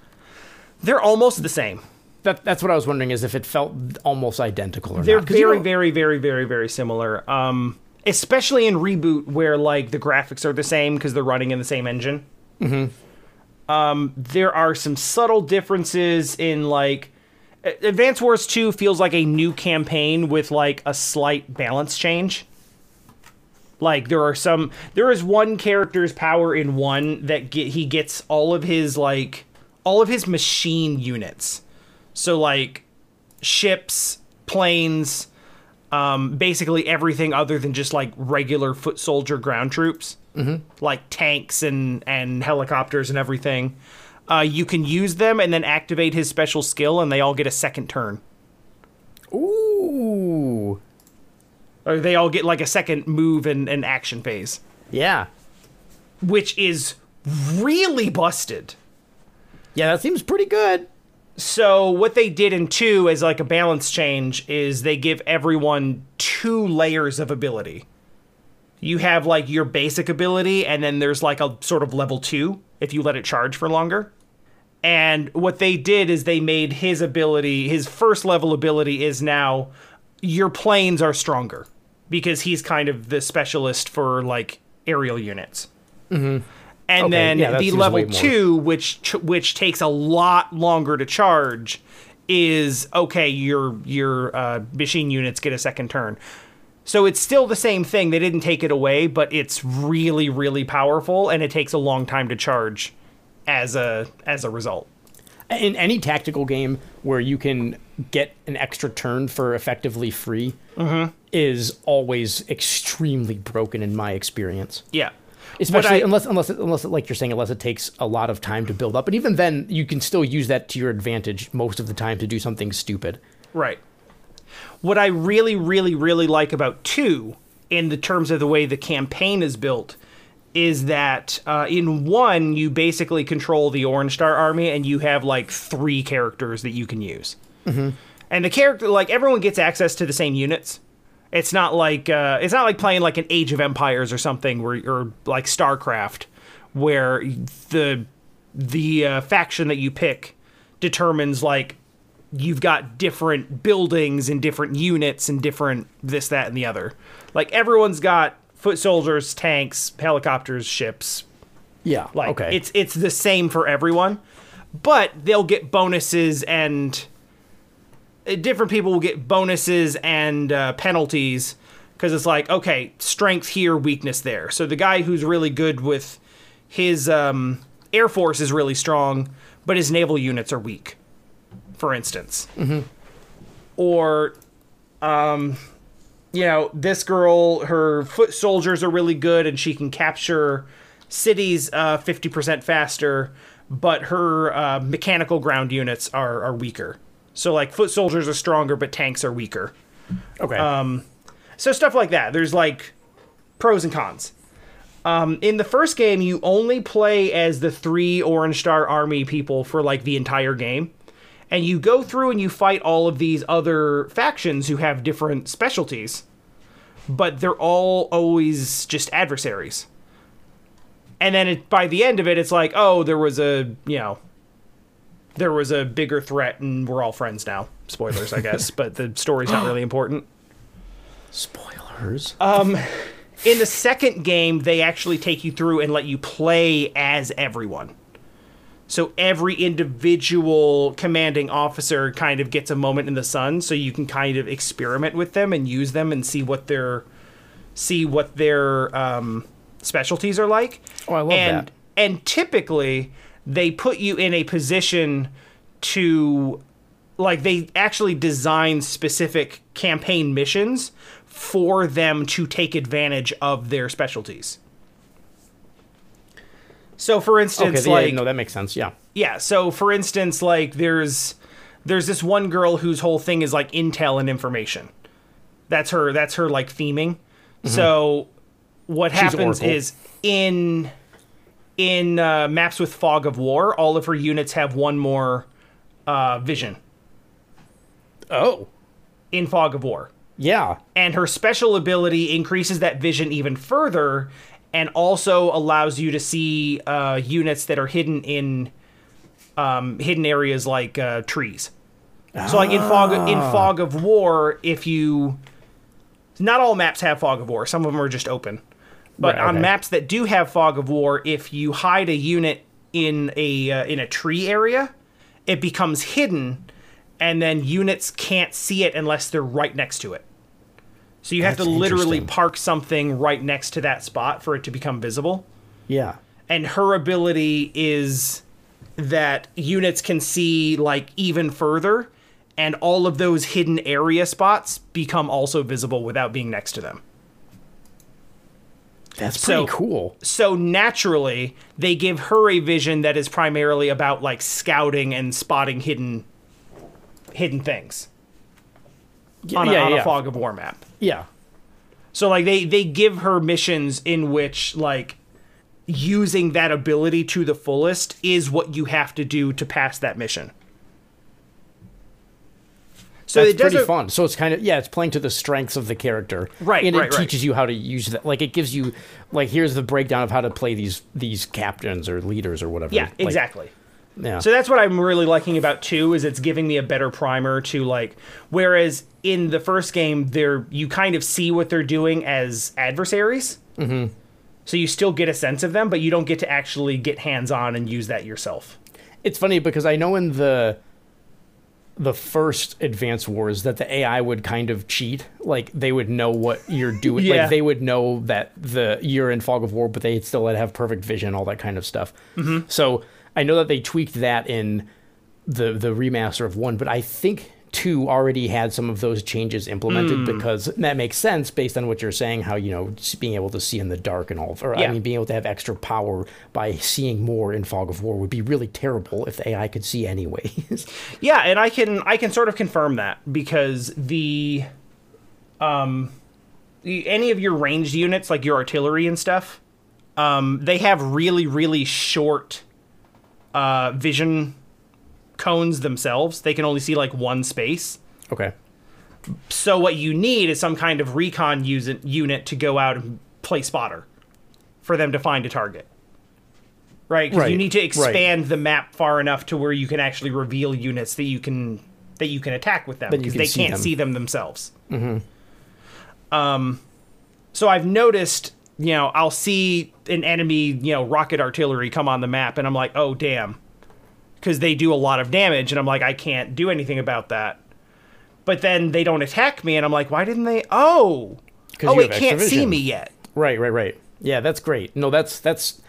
They're almost the same. That that's what I was wondering is if it felt almost identical or they're not. 'Cause you very, know- very, very, very, very similar. Um, especially in reboot, where like the graphics are the same because they're running in the same engine. Mm-hmm. Um, there are some subtle differences in like A- Advance Wars Two feels like a new campaign with like a slight balance change. Like there are some, there is one character's power in one that get he gets all of his like all of his machine units. So like ships, planes, um, basically everything other than just like regular foot soldier ground troops, mm-hmm. like tanks and and helicopters and everything. Uh, you can use them and then activate his special skill, and they all get a second turn. Ooh, Or they all get like a second move and, and action phase, yeah, which is really busted. Yeah. That seems pretty good. So what they did in two as like a balance change is they give everyone two layers of ability. You have like your basic ability, and then there's like a sort of level two if you let it charge for longer. And what they did is they made his ability, his first level ability is now your planes are stronger because he's kind of the specialist for like aerial units. Mm-hmm. And Okay, then yeah, the level two, which ch- which takes a lot longer to charge, is okay. Your your uh, machine units get a second turn. So it's still the same thing. They didn't take it away, but it's really, really powerful, and it takes a long time to charge as a as a result. in any tactical game where you can get an extra turn for effectively free is always extremely broken in my experience. Yeah. Especially I- unless unless it, unless it, like you're saying unless it takes a lot of time to build up, and even then you can still use that to your advantage most of the time to do something stupid. Right. What I really, really, really like about two, in the terms of the way the campaign is built, is that uh, in one you basically control the Orange Star Army, and you have like three characters that you can use. And the character, like everyone gets access to the same units. It's not like uh, it's not like playing like an Age of Empires or something, where or like StarCraft, where the the uh, faction that you pick determines like you've got different buildings and different units and different this that and the other. Like everyone's got foot soldiers, tanks, helicopters, ships. Yeah. Like okay. it's it's the same for everyone, but they'll get bonuses and different people will get bonuses and uh, penalties because it's like okay, strength here, weakness there. So the guy who's really good with his um, air force is really strong, but his naval units are weak, for instance. Or, um, you know, this girl, her foot soldiers are really good, and she can capture cities uh, 50% faster, but her uh, mechanical ground units are, are weaker. So, like, foot soldiers are stronger, but tanks are weaker. okay. um, So stuff like that. There's like pros and cons. Um, in the first game, you only play as the three Orange Star Army people for like the entire game, and you go through and you fight all of these other factions who have different specialties, but they're all always just adversaries. And then it, by the end of it, it's like, oh, there was a you know, there was a bigger threat, and we're all friends now. Spoilers, I guess, [laughs] but the story's not really important. Spoilers. Um, in the second game they actually take you through and let you play as everyone so every individual commanding officer kind of gets a moment in the sun so you can kind of experiment with them and use them and see what their see what their um, specialties are like Oh, I love and that. and typically they put you in a position to like they actually design specific campaign missions for them to take advantage of their specialties. So for okay. instance, yeah, like no, that makes sense. Yeah. yeah, so for instance, like there's there's this one girl whose whole thing is like intel and information. That's her that's her like theming. Mm-hmm. So what happens Oracle. is in in uh, maps with fog of war, all of her units have one more uh, vision Oh. in fog of war. Yeah. and her special ability increases that vision even further and also allows you to see uh, units that are hidden in um, hidden areas like uh, trees so like in fog in fog of war if you not all maps have fog of war some of them are just open but Right, on okay. maps that do have fog of war if you hide a unit in a uh, in a tree area it becomes hidden and then units can't see it unless they're right next to it so you have to literally park something right next to that spot for it to become visible Yeah. and her ability is that units can see like even further and all of those hidden area spots become also visible without being next to them That's So- pretty cool. so naturally they give her a vision that is primarily about like scouting and spotting hidden hidden things Yeah, on, a, yeah, on yeah. a fog of war map Yeah. So like they they give her missions in which like using that ability to the fullest is what you have to do to pass that mission. So That's it pretty fun. So it's kind of yeah, it's playing to the strengths of the character, Right, And it right. teaches you how to use that. Like it gives you like here's the breakdown of how to play these these captains or leaders or whatever. Yeah, Like, exactly. yeah. So that's what I'm really liking about two is it's giving me a better primer to like whereas in the first game they're you kind of see what they're doing as adversaries. Mm-hmm. So you still get a sense of them, but you don't get to actually get hands on and use that yourself. it's funny because I know in the the first Advance Wars that the AI would kind of cheat. Like they would know what you're doing. Yeah. Like they would know that the you're in Fog of War, but they'd still have perfect vision, all that kind of stuff. Mm-hmm. So I know that they tweaked that in the the remaster of one, but I think two already had some of those changes implemented Hmm. because that makes sense based on what you're saying. How you know just being able to see in the dark and all, or Yeah. I mean being able to have extra power by seeing more in Fog of War would be really terrible if the AI could see anyways. [laughs] Yeah, and I can I can sort of confirm that because the um any of your ranged units like your artillery and stuff um they have really really short uh vision cones themselves. They can only see like one space. okay. So what you need is some kind of recon unit to go out and play spotter for them to find a target. Right? 'Cause you Right, need to right. expand the map far enough to where you can actually reveal units that you can that you can attack with them because they see can't them. see them themselves. Mm-hmm. Um, so I've noticed, you know, I'll see an enemy, you know, rocket artillery come on the map, and I'm like, oh damn, because they do a lot of damage, and I'm like, I can't do anything about that. But then they don't attack me, and I'm like, why didn't they? Oh, oh, it have can't extra see me yet. Right, right, right. Yeah, that's great. No, that's that's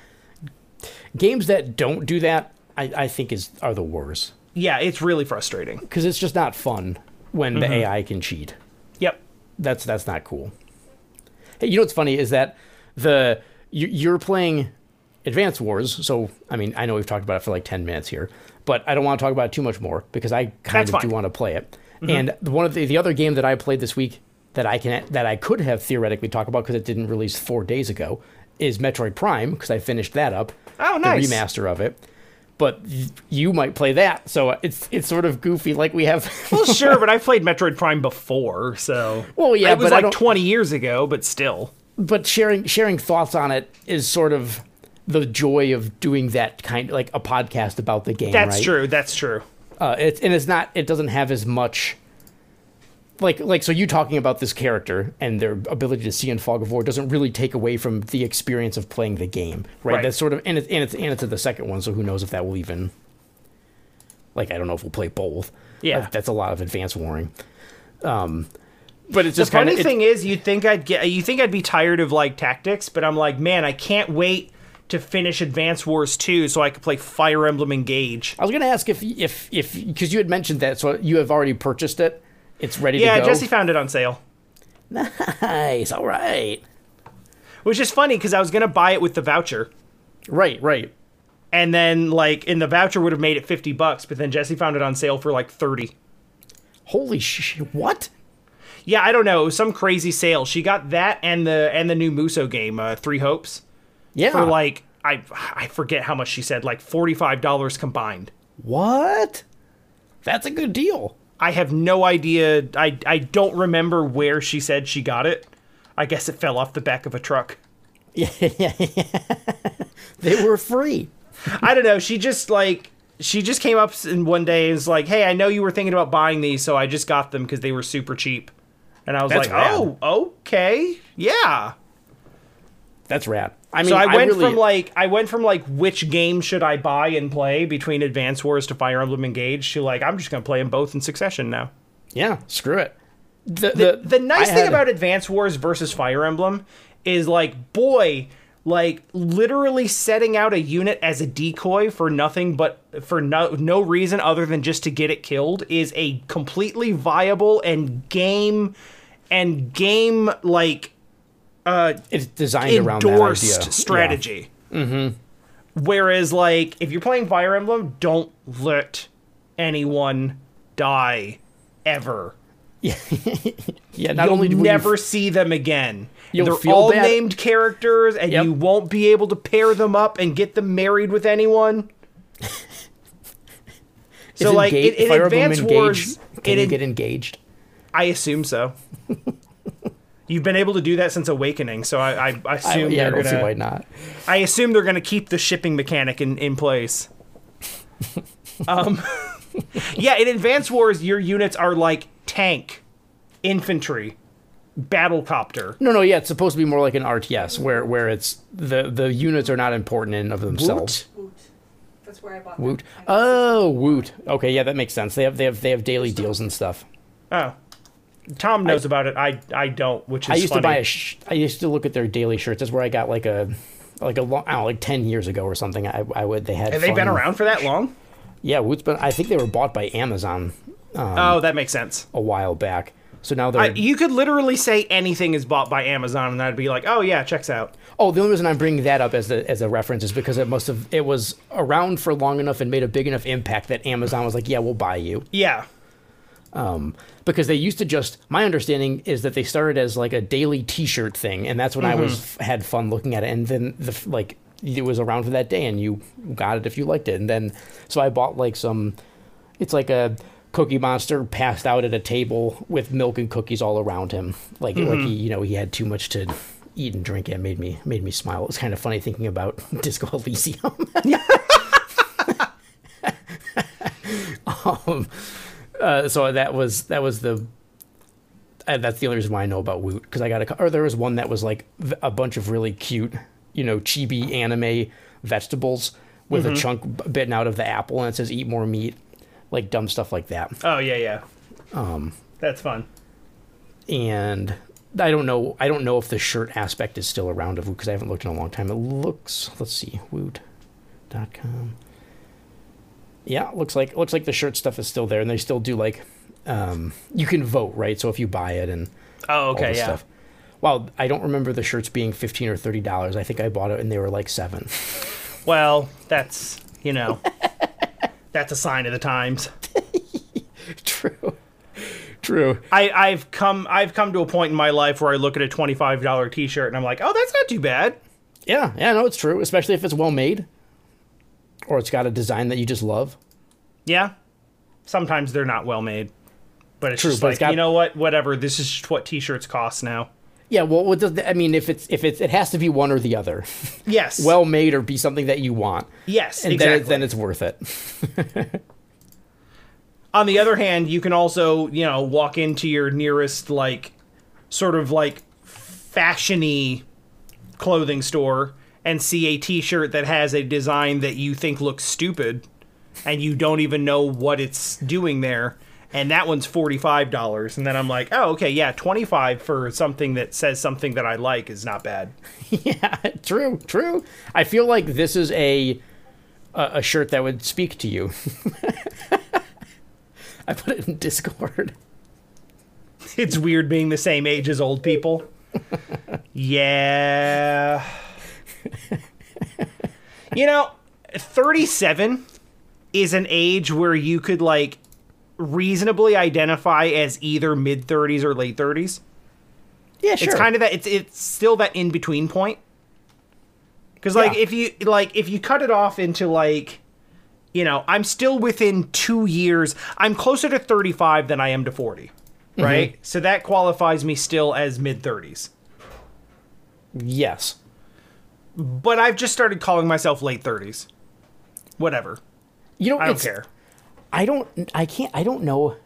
games that don't do that. I, I think is are the worst Yeah, it's really frustrating. because it's just not fun when the mm-hmm. AI can cheat. Yep. That's that's not cool. Hey, you know what's funny is that the you, you're playing Advance Wars. So I mean, I know we've talked about it for like ten minutes here, but I don't want to talk about it too much more because I kind That's of do want to play it. Mm-hmm. And the- one of the the other game that I played this week that I can that I could have theoretically talked about because it didn't release four days ago is Metroid Prime because I finished that up. Oh, nice. The remaster of it. But you might play that, so it's it's sort of goofy. Like we have [laughs] Well, sure, but I played Metroid Prime before, so Well, yeah, it was but like 20 years ago, but still. but sharing sharing thoughts on it is sort of the joy of doing that kind like a podcast about the game That's right? true. That's true. uh, it's and it's not it doesn't have as much like like so you talking about this character and their ability to see in fog of war doesn't really take away from the experience of playing the game right, Right. that's sort of and it's and it's and it's the second one so who knows if that will even like i don't know if we'll play both Yeah. That- that's a lot of advanced warring um but it's The just kind funny of thing is, you'd think I'd get, you think I'd be tired of like tactics, but I'm like, man, I can't wait to finish Advance Wars 2 so I could play Fire Emblem Engage. I was going to ask if if if because you had mentioned that, so you have already purchased it. It's ready Yeah, to go. Jesse found it on sale, nice. All right. which is funny because I was gonna buy it with the voucher, Right. Right. and then like, in the voucher would have made it 50 bucks, but then Jesse found it on sale for like 30. Holy sh! What? Yeah, I don't know, it was some crazy sale. She got that and the and the new Musou game, uh, Three Hopes, Yeah. for like I I forget how much she said, like forty five dollars combined. what? That's a good deal. I have no idea. I I don't remember where she said she got it. I guess it fell off the back of a truck. Yeah, yeah, yeah. They were free. I don't know. She just like she just came up in one day and was like, "Hey, I know you were thinking about buying these, so I just got them because they were super cheap." And I was That's like, oh, rad. "Oh, okay, yeah." That's rad. I mean, So I went really, from like I went from like which game should I buy and play between Advance Wars to Fire Emblem Engage to like I'm just gonna play them both in succession now. yeah, screw it. The The, the nice I thing about Advance Wars versus Fire Emblem is like, boy, like literally setting out a unit as a decoy for nothing but for no no reason other than just to get it killed is a completely viable and game and game like it's designed around that endorsed idea. strategy. Mm-hmm. Whereas, like, if you're playing Fire Emblem, don't let anyone die ever. Yeah. [laughs] yeah not You'll only do we never see them again. You'll They're all bad- named characters, and Yep. you won't be able to pair them up and get them married with anyone. [laughs] so, Is like, in, engage- in Advance Wars, can in you get engaged? I assume so. [laughs] You've been able to do that since Awakening, so I, I I, assume yeah, I they're don't gonna. why not. I assume they're going to keep the shipping mechanic in, in place. [laughs] um, yeah, in Advance Wars, your units are like tank, infantry, battle copter. No, no, yeah, it's supposed to be more like an RTS where where it's the the units are not important in of themselves. Woot. That's That's where I bought. Woot. I Oh, Woot. Okay, yeah, that makes sense. They have they have they have daily deals and stuff. Oh, Tom knows about it. I I don't, which is I used funny. to buy a. Sh- I used to look at their daily shirts. That's where I got like a, like a long, I don't know, like ten years ago or something. I, I would they had. Have they been around for that long? Yeah, Woot's been. I think they were bought by Amazon um, oh, that makes sense. a while back. So now they're. I, you could literally say anything is bought by Amazon, and I'd be like, oh yeah, checks out. oh, the only reason I'm bringing that up as a as a reference is because it must have it was around for long enough and made a big enough impact that Amazon was like, yeah, we'll buy you. Yeah. Um, because they used to just my understanding is that they started as like a daily t-shirt thing and that's when i was mm-hmm. had fun looking at it. And then the like it was around for that day and you got it if you liked it. And then so i bought like some it's like a cookie monster passed out at a table with milk and cookies all around him. Like like mm-hmm. he you know he had too much to eat and drink it made me made me smile. It was kind of funny thinking about [laughs] disco elysium. [laughs] Um, uh, so that was that was the uh, that's the only reason why I know about Woot because I got a or there was one that was like v- a bunch of really cute you know chibi anime vegetables with a chunk bitten out of the apple and it says eat more meat like dumb stuff like that Oh yeah, yeah. Um, that's fun. and I don't know I don't know if the shirt aspect is still around of Woot because I haven't looked in a long time it looks let's see Woot.com yeah looks like looks like the shirt stuff is still there and they still do like um, you can vote right so if you buy it and Oh okay, yeah. stuff. Well, I don't remember the shirts being fifteen or thirty dollars. I think I bought it and they were like seven. [laughs] Well, that's you know, that's a sign of the times. [laughs] True. True. I, I've come I've come to a point in my life where I look at a twenty five dollar t shirt and I'm like, oh, that's not too bad. Yeah, yeah, no, it's true. Especially if it's well made. Or it's got a design that you just love. Yeah. Sometimes they're not well made. But it's True, just but like, it's got- you know what? Whatever. This is just what t shirts cost now. Yeah, well, what does I mean? If it's if it's it has to be one or the other, Yes. [laughs] well made or be something that you want, yes, and exactly. then it, then it's worth it. [laughs] On the other hand, you can also, you know, walk into your nearest like sort of like fashiony clothing store and see a t-shirt that has a design that you think looks stupid and you don't even know what it's doing there and that one's $45 and then I'm like, "Oh, okay, yeah, 25 for something that says something that I like is not bad." [laughs] yeah, true, true. I feel like this is a a, a shirt that would speak to you. [laughs] I put it in Discord. It's weird being the same age as old people. [laughs] yeah. [laughs] you know, 37 is an age where you could like reasonably identify as either mid 30s or late 30s. Yeah, sure. It's kind of that it's it's still that in between point. Cuz like Yeah. if you like if you cut it off into like you know, I'm still within 2 years. I'm closer to 35 than I am to 40. Mm-hmm. Right? So that qualifies me still as mid 30s. yes. But I've just started calling myself late 30s. Whatever. You know, I don't care. I don't. I can't. I don't know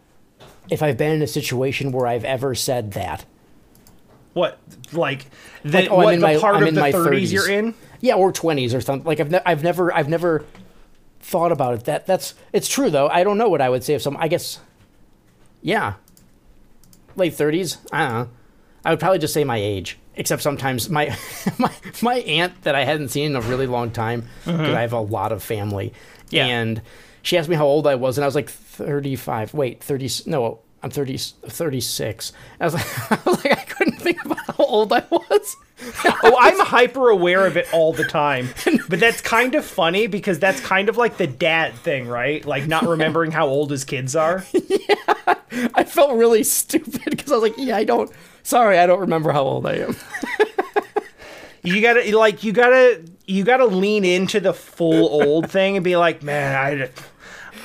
if I've been in a situation where I've ever said that. What like the Like, oh, I'm what in the my- part I'm of in the 30s, you're in? Yeah, or twenties or something. Like I've ne- I've never I've never thought about it. That that's it's true though. I don't know what I would say if some. I guess. Yeah. Late thirties. I don't know. I would probably just say my age. Except sometimes my [laughs] my my aunt that I hadn't seen in a really long time because I have a lot of family. Mm-hmm. Yeah. And she asked me how old I was, and I was like thirty five. Wait, thirty? No, I'm 30, 36. I was like, [laughs] I was like, I couldn't think about how old I was. [laughs] oh, I'm hyper aware of it all the time. But that's kind of funny because that's kind of like the dad thing, right? Like not remembering how old his kids are. yeah. I felt really stupid because I was like, yeah, I don't. Sorry, I don't remember how old I am. [laughs] You gotta like you gotta you gotta lean into the full old thing and be like, man, I,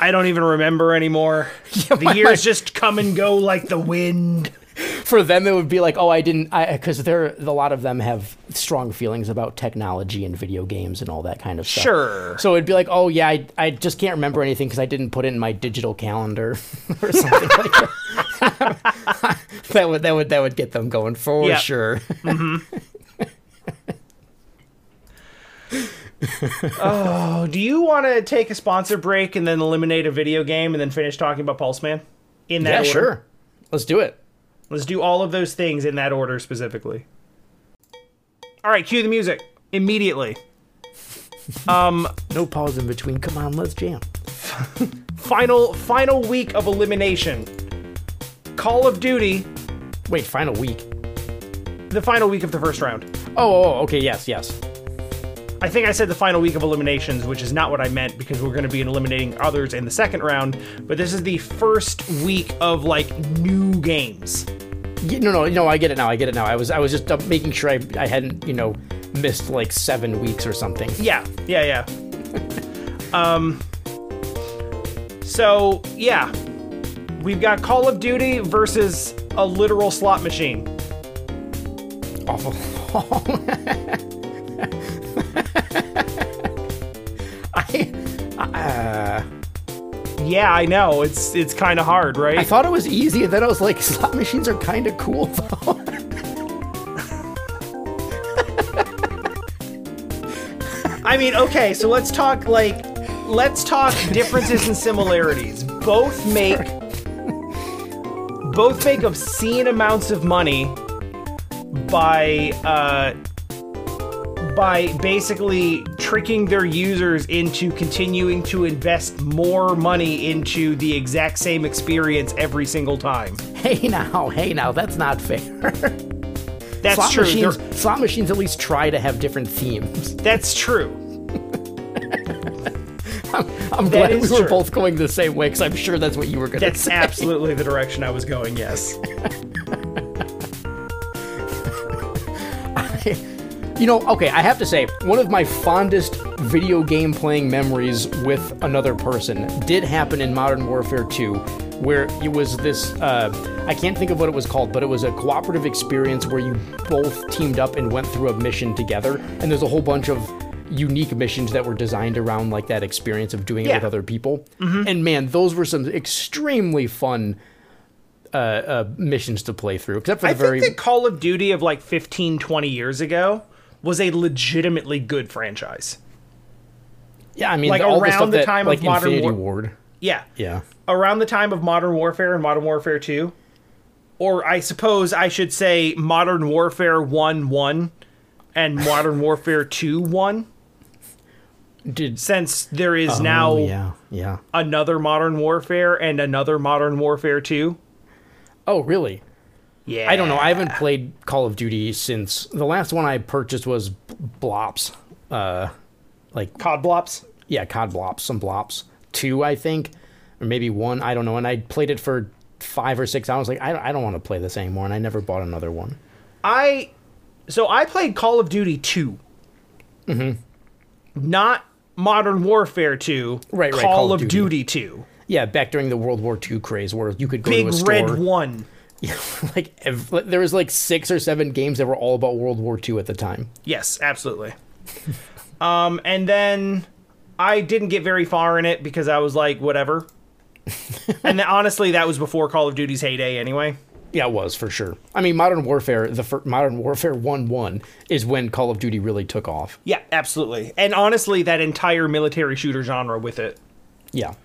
I don't even remember anymore. [laughs] the my- years [laughs] just come and go like the wind. [laughs] For them, it would be like, oh, I didn't, because there, a lot of them have strong feelings about technology and video games and all that kind of stuff. Sure. So it'd be like, oh yeah, I, I just can't remember anything because I didn't put it in my digital calendar [laughs] or something like that. [laughs] that would that would that would get them going for Yeah. sure. Mm-hmm. oh, do you want to take a sponsor break and then eliminate a video game and then finish talking about Pulseman? In that Yeah, order? sure. Let's do it. Let's do all of those things in that order specifically. All right, cue the music immediately. Um, no pause in between. Come on, let's jam. [laughs] Final final week of elimination. Call of Duty, Wait, final week. the final week of the first round. Oh, oh, okay, yes, yes. I think I said the final week of eliminations, which is not what I meant because we're going to be eliminating others in the second round. But this is the first week of like new games. Yeah, no, no, no. I get it now. I get it now. I was, I was just uh, making sure I, I hadn't, you know, missed like seven weeks or something. Yeah, yeah, yeah. [laughs] um. So yeah, we've got Call of Duty versus a literal slot machine. Awful. [laughs] [laughs] I, uh, Yeah, I know it's it's kind of hard, right? I thought it was easy, and then I was like, slot machines are kind of cool, though. [laughs] I mean, okay, so let's talk like let's talk differences and similarities. Both [laughs] make both make obscene amounts of money by uh by basically tricking their users into continuing to invest more money into the exact same experience every single time. hey now, hey now, that's not fair. [laughs] That's slot true. machines, They're- slot machines at least try to have different themes. [laughs] That's true. I'm glad we is were true. both going the same way because I'm sure that's what you were going to say. That's absolutely the direction I was going. Yes. [laughs] You know, okay, I have to say, one of my fondest video game playing memories with another person did happen in Modern Warfare 2, where it was this uh, I can't think of what it was called, but it was a cooperative experience where you both teamed up and went through a mission together, and there's a whole bunch of unique missions that were designed around like that experience of doing it Yeah. with other people. And man, those were some extremely fun uh, uh, missions to play through, except for the I very think that Call of Duty of like 15, 20 years ago was a legitimately good franchise. yeah, I mean, like, all the around stuff the that, time of Modern Infinity War- Ward. Yeah. Yeah. Around the time of Modern Warfare and Modern Warfare 2. Or I suppose I should say Modern Warfare 1 1 and Modern [laughs] Warfare 2 1. Did Since there is oh, now Oh, yeah, yeah. another Modern Warfare and another Modern Warfare 2. Oh, really? Yeah. I don't know. I haven't played Call of Duty since the last one I purchased was Blops. Uh, like COD Blops. yeah, COD Blops, some Blops. Two, I think, or maybe one. I don't know. And I played it for five or six hours. Like I, I don't want to play this anymore, and I never bought another one. I so I played Call of Duty 2. Mm-hmm. Not Modern Warfare 2. Right, right, Call, Call of of Duty. 2. Yeah, back during the World War II craze, where you could go Big to a store. Red 1. [laughs] like ev- there was like six or seven games that were all about World War II at the time. Yes, absolutely. [laughs] um, and then I didn't get very far in it because I was like, whatever. [laughs] and then, honestly, that was before Call of Duty's heyday anyway. Yeah, it was for sure. I mean, Modern Warfare, the fir- Modern Warfare One One is when Call of Duty really took off. Yeah, absolutely. And honestly, that entire military shooter genre with it. Yeah,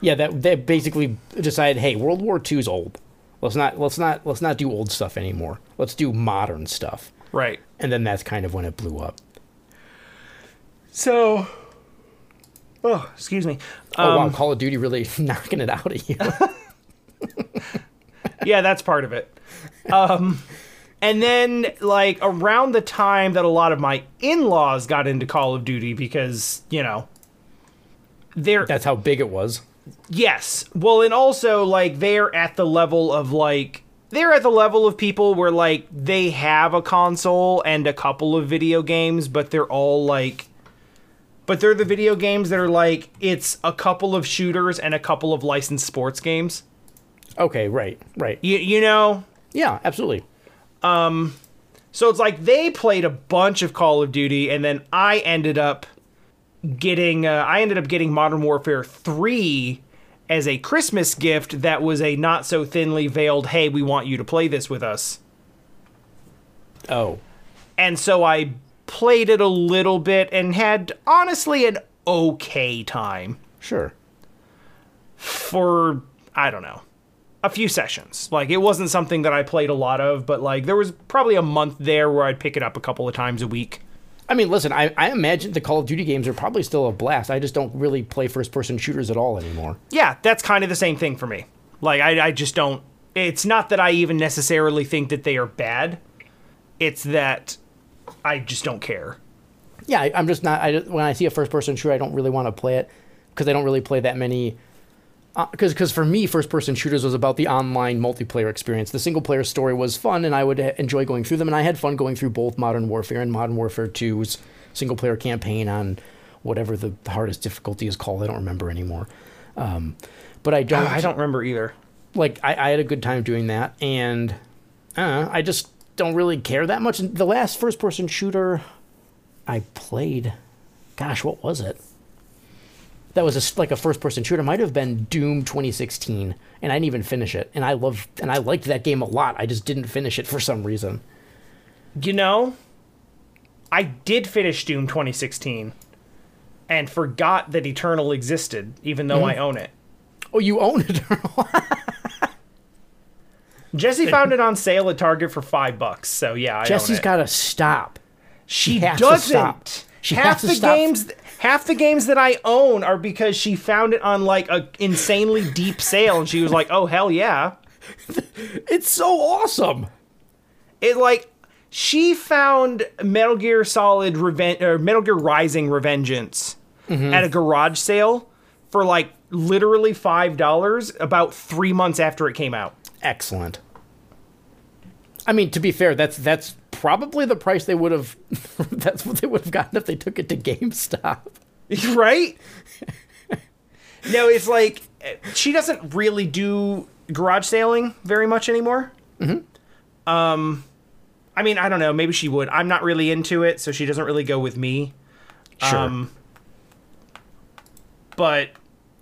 yeah. That they basically decided, hey, World War II is old. Let's not let's not let's not do old stuff anymore. Let's do modern stuff. Right. And then that's kind of when it blew up. So. Oh, excuse me. Oh wow, Um, Call of Duty really [laughs] knocking it out of you. [laughs] yeah, that's part of it. Um, and then like around the time that a lot of my in-laws got into Call of Duty because you know they're that's how big it was. Yes, well, and also like they're at the level of like they're at the level of people where like they have a console and a couple of video games, but they're all like. But they're the video games that are like it's a couple of shooters and a couple of licensed sports games. Okay, right, right. You you know, Yeah, absolutely. Um So it's like they played a bunch of Call of Duty, and then I ended up getting uh, I ended up getting Modern Warfare three as a Christmas gift. That was a not so thinly veiled, "Hey, we want you to play this with us." Oh, And so I played it a little bit and had honestly an okay time Sure. for I don't know a few sessions. Like it wasn't something that I played a lot of, but like there was probably a month there where I'd pick it up a couple of times a week. I mean, listen, I, I imagine the Call of Duty games are probably still a blast. I just don't really play first person shooters at all anymore. Yeah, that's kind of the same thing for me. Like I, I just don't. It's not that I even necessarily think that they are bad. It's that I just don't care. Yeah, I, I'm just not. I, when I see a first person shooter, I don't really want to play it because I don't really play that many. Because because for me, first person shooters was about the online multiplayer experience. The single player story was fun, and I would uh, enjoy going through them. And I had fun going through both Modern Warfare and Modern Warfare 2's single player campaign on whatever the hardest difficulty is called. I don't remember anymore. Um, but I don't. I don't remember either. like I, I had a good time doing that, and I, I just don't really care that much. The last first person shooter I played, gosh, what was it? That was a like a first person shooter. Might have been Doom 2016, and I didn't even finish it. And I loved and I liked that game a lot. I just didn't finish it for some reason. You know, I did finish Doom 2016 and forgot that Eternal existed, even though I mm-hmm. own it. Oh, you own [laughs] it? Jesse found it on sale at Target for five bucks. So yeah, I Jesse's own it. Jesse's got to stop. She has doesn't. stop. She half has to the games, half the games that I own are because she found it on like a insanely deep sale, and she was like, "Oh hell yeah!" [laughs] It's so awesome. It like she found Metal Gear Solid Revenge or Metal Gear Rising Revengeance Mm-hmm. at a garage sale for like literally five dollars about three months after it came out. excellent. I mean, to be fair, that's that's probably the price they would have. [laughs] that's what they would have gotten if they took it to GameStop. [laughs] right? no, it's like she doesn't really do garage sailing very much anymore. Mm-hmm. Um, I mean, I don't know. Maybe she would. I'm not really into it, so she doesn't really go with me. Sure. Um, but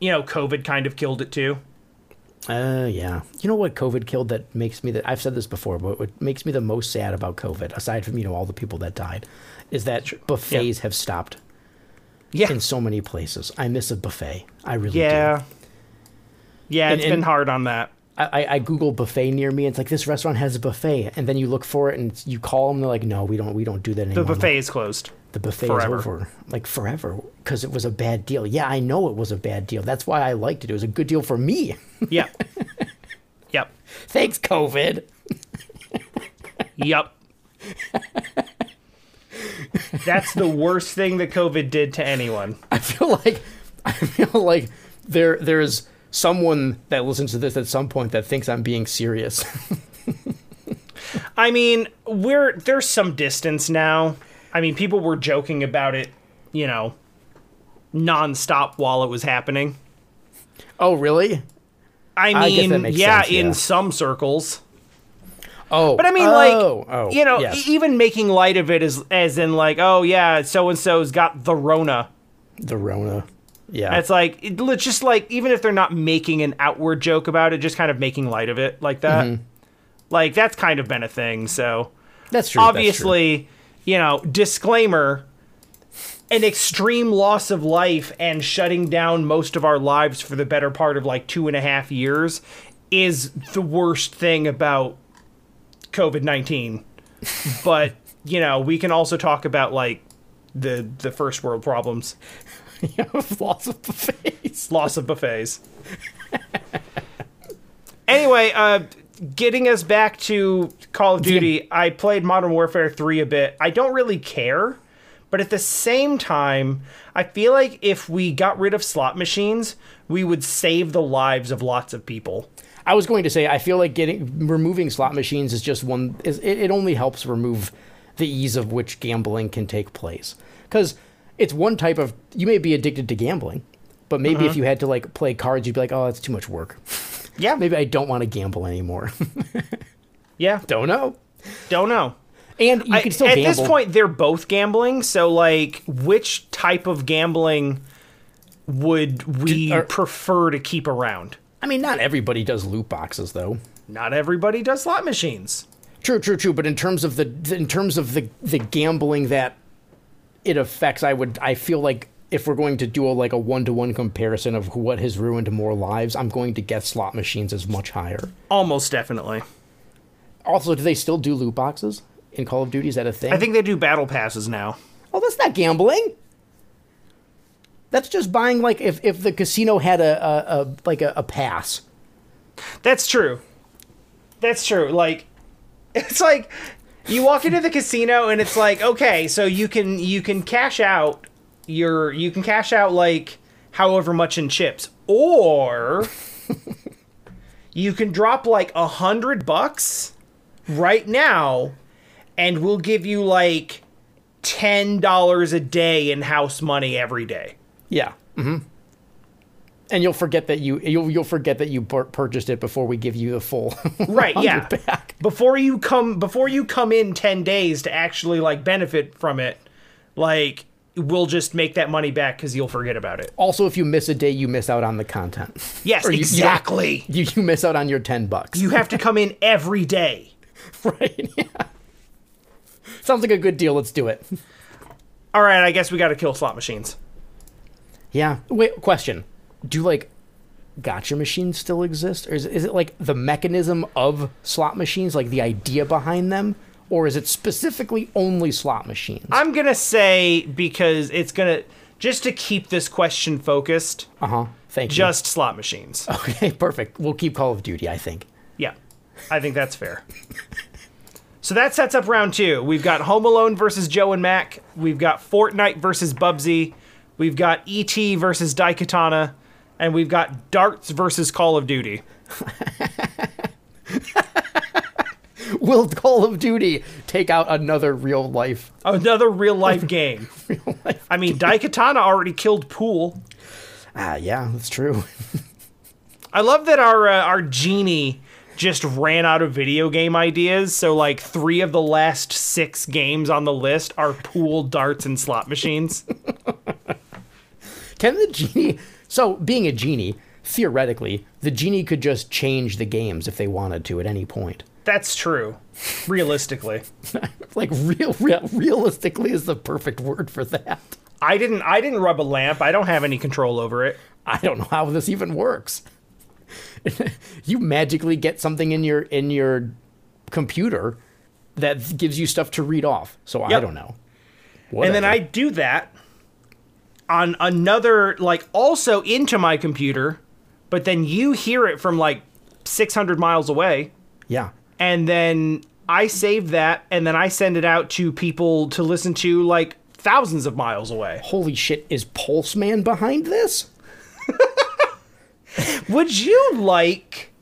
you know, COVID kind of killed it too. Uh, yeah. You know what COVID killed that makes me that I've said this before, but what makes me the most sad about COVID, aside from you know all the people that died, is that buffets have stopped Yeah, in so many places. I miss a buffet. I really yeah, do. yeah. And- It's been and- hard on that. I, I, Google buffet near me. And it's like this restaurant has a buffet, and then you look for it, and you call them. They're like, "No, we don't. We don't do that anymore. The anymore." buffet is closed. the buffet Forever. is over like forever because it was a bad deal yeah i know it was a bad deal that's why i liked it it was a good deal for me Yep. [laughs] yep. thanks covid Yep. That's the worst thing that COVID did to anyone. i feel like i feel like there there's someone that listens to this at some point that thinks i'm being serious [laughs] I mean, we're there's some distance now. I mean, people were joking about it, you know, nonstop while it was happening. oh really I I mean, makes yeah, sense, in some circles. oh But I mean, oh, like, oh you know, yes. even making light of it as as in like, oh yeah, so and so's got the Rona. the rona yeah It's like it, it's just like even if they're not making an outward joke about it, just kind of making light of it like that. Mm-hmm. Like that's kind of been a thing. So that's true that's true. obviously, you know, disclaimer an extreme loss of life and shutting down most of our lives for the better part of like two and a half years is the worst thing about COVID 19. but, you know, we can also talk about like the the first world problems [laughs] lots of buffets loss of buffets. anyway, uh, getting us back to Call of Duty, I played Modern Warfare 3 a bit. I don't really care, but at the same time, I feel like if we got rid of slot machines, we would save the lives of lots of people. I was going to say I feel like getting removing slot machines is just one. Is it, it only helps remove the ease of which gambling can take place because it's one type of. You may be addicted to gambling, but maybe if mm-hmm. you had to like play cards, you'd be like, oh, that's too much work. Yeah, [laughs] Maybe I don't want to gamble anymore. [laughs] yeah, don't know. don't know. And you I- can still at gamble. this point, they're both gambling. So, like, which type of gambling would we are- prefer to keep around? I mean, not everybody does loot boxes though. Not everybody does slot machines. True, true, true. But in terms of the in terms of the the gambling that it affects. I would. I feel like if we're going to do a like a one to one comparison of what has ruined more lives, I'm going to guess slot machines is much higher. Almost definitely. Also, do they still do loot boxes in Call of Duty? Is that a thing? I think they do battle passes now. Oh, that's not gambling. That's just buying like if, if the casino had a, a, a like a, a pass. That's true. That's true. Like [laughs] it's like you walk into the casino and it's like, okay, so you can you can cash out your you can cash out like however much in chips. Or you can drop like a hundred bucks right now and we'll give you like ten dollars a day in house money every day. Yeah. Mm-hmm. And you'll forget that you you'll you'll forget that you pur- purchased it before we give you the full [laughs] right yeah back. before you come before you come in 10 days to actually like benefit from it like we'll just make that money back because you'll forget about it Also, if you miss a day, you miss out on the content. yes you- exactly You you miss out on your ten bucks. you have to come in every day [laughs] right? Yeah. Sounds like a good deal. Let's do it. all right i guess we got to kill slot machines Yeah. Wait. Question: Do like gotcha machines still exist, or is is it like the mechanism of slot machines, like the idea behind them, or is it specifically only slot machines? i'm gonna say because it's gonna just to keep this question focused Uh huh. Thank you. just slot machines. [laughs] Okay. Perfect. We'll keep Call of Duty. I think. yeah i think that's fair so that sets up round two we've got home alone versus joe and mac we've got fortnite versus bubsy we've got et versus daikatana and we've got darts versus call of duty [laughs] Will Call of Duty take out another real life? another real [laughs] life game Real life. i mean daikatana already killed pool Ah, yeah, that's true. [laughs] i love that our uh, our genie just ran out of video game ideas so like three of the last six games on the list are pool darts and slot machines Can the genie? So, being a genie, theoretically, the genie could just change the games if they wanted to at any point. That's true. Realistically. [laughs] Like real, real realistically is the perfect word for that. I didn't I didn't rub a lamp. I don't have any control over it. I don't know how this even works. [laughs] you magically get something in your in your computer that gives you stuff to read off. So I don't know. And then I do that on another like also into my computer, but then you hear it from like 600 miles away yeah. and then I save that and then I send it out to people to listen to like thousands of miles away. Holy shit! Is Pulseman behind this? [laughs] Would you like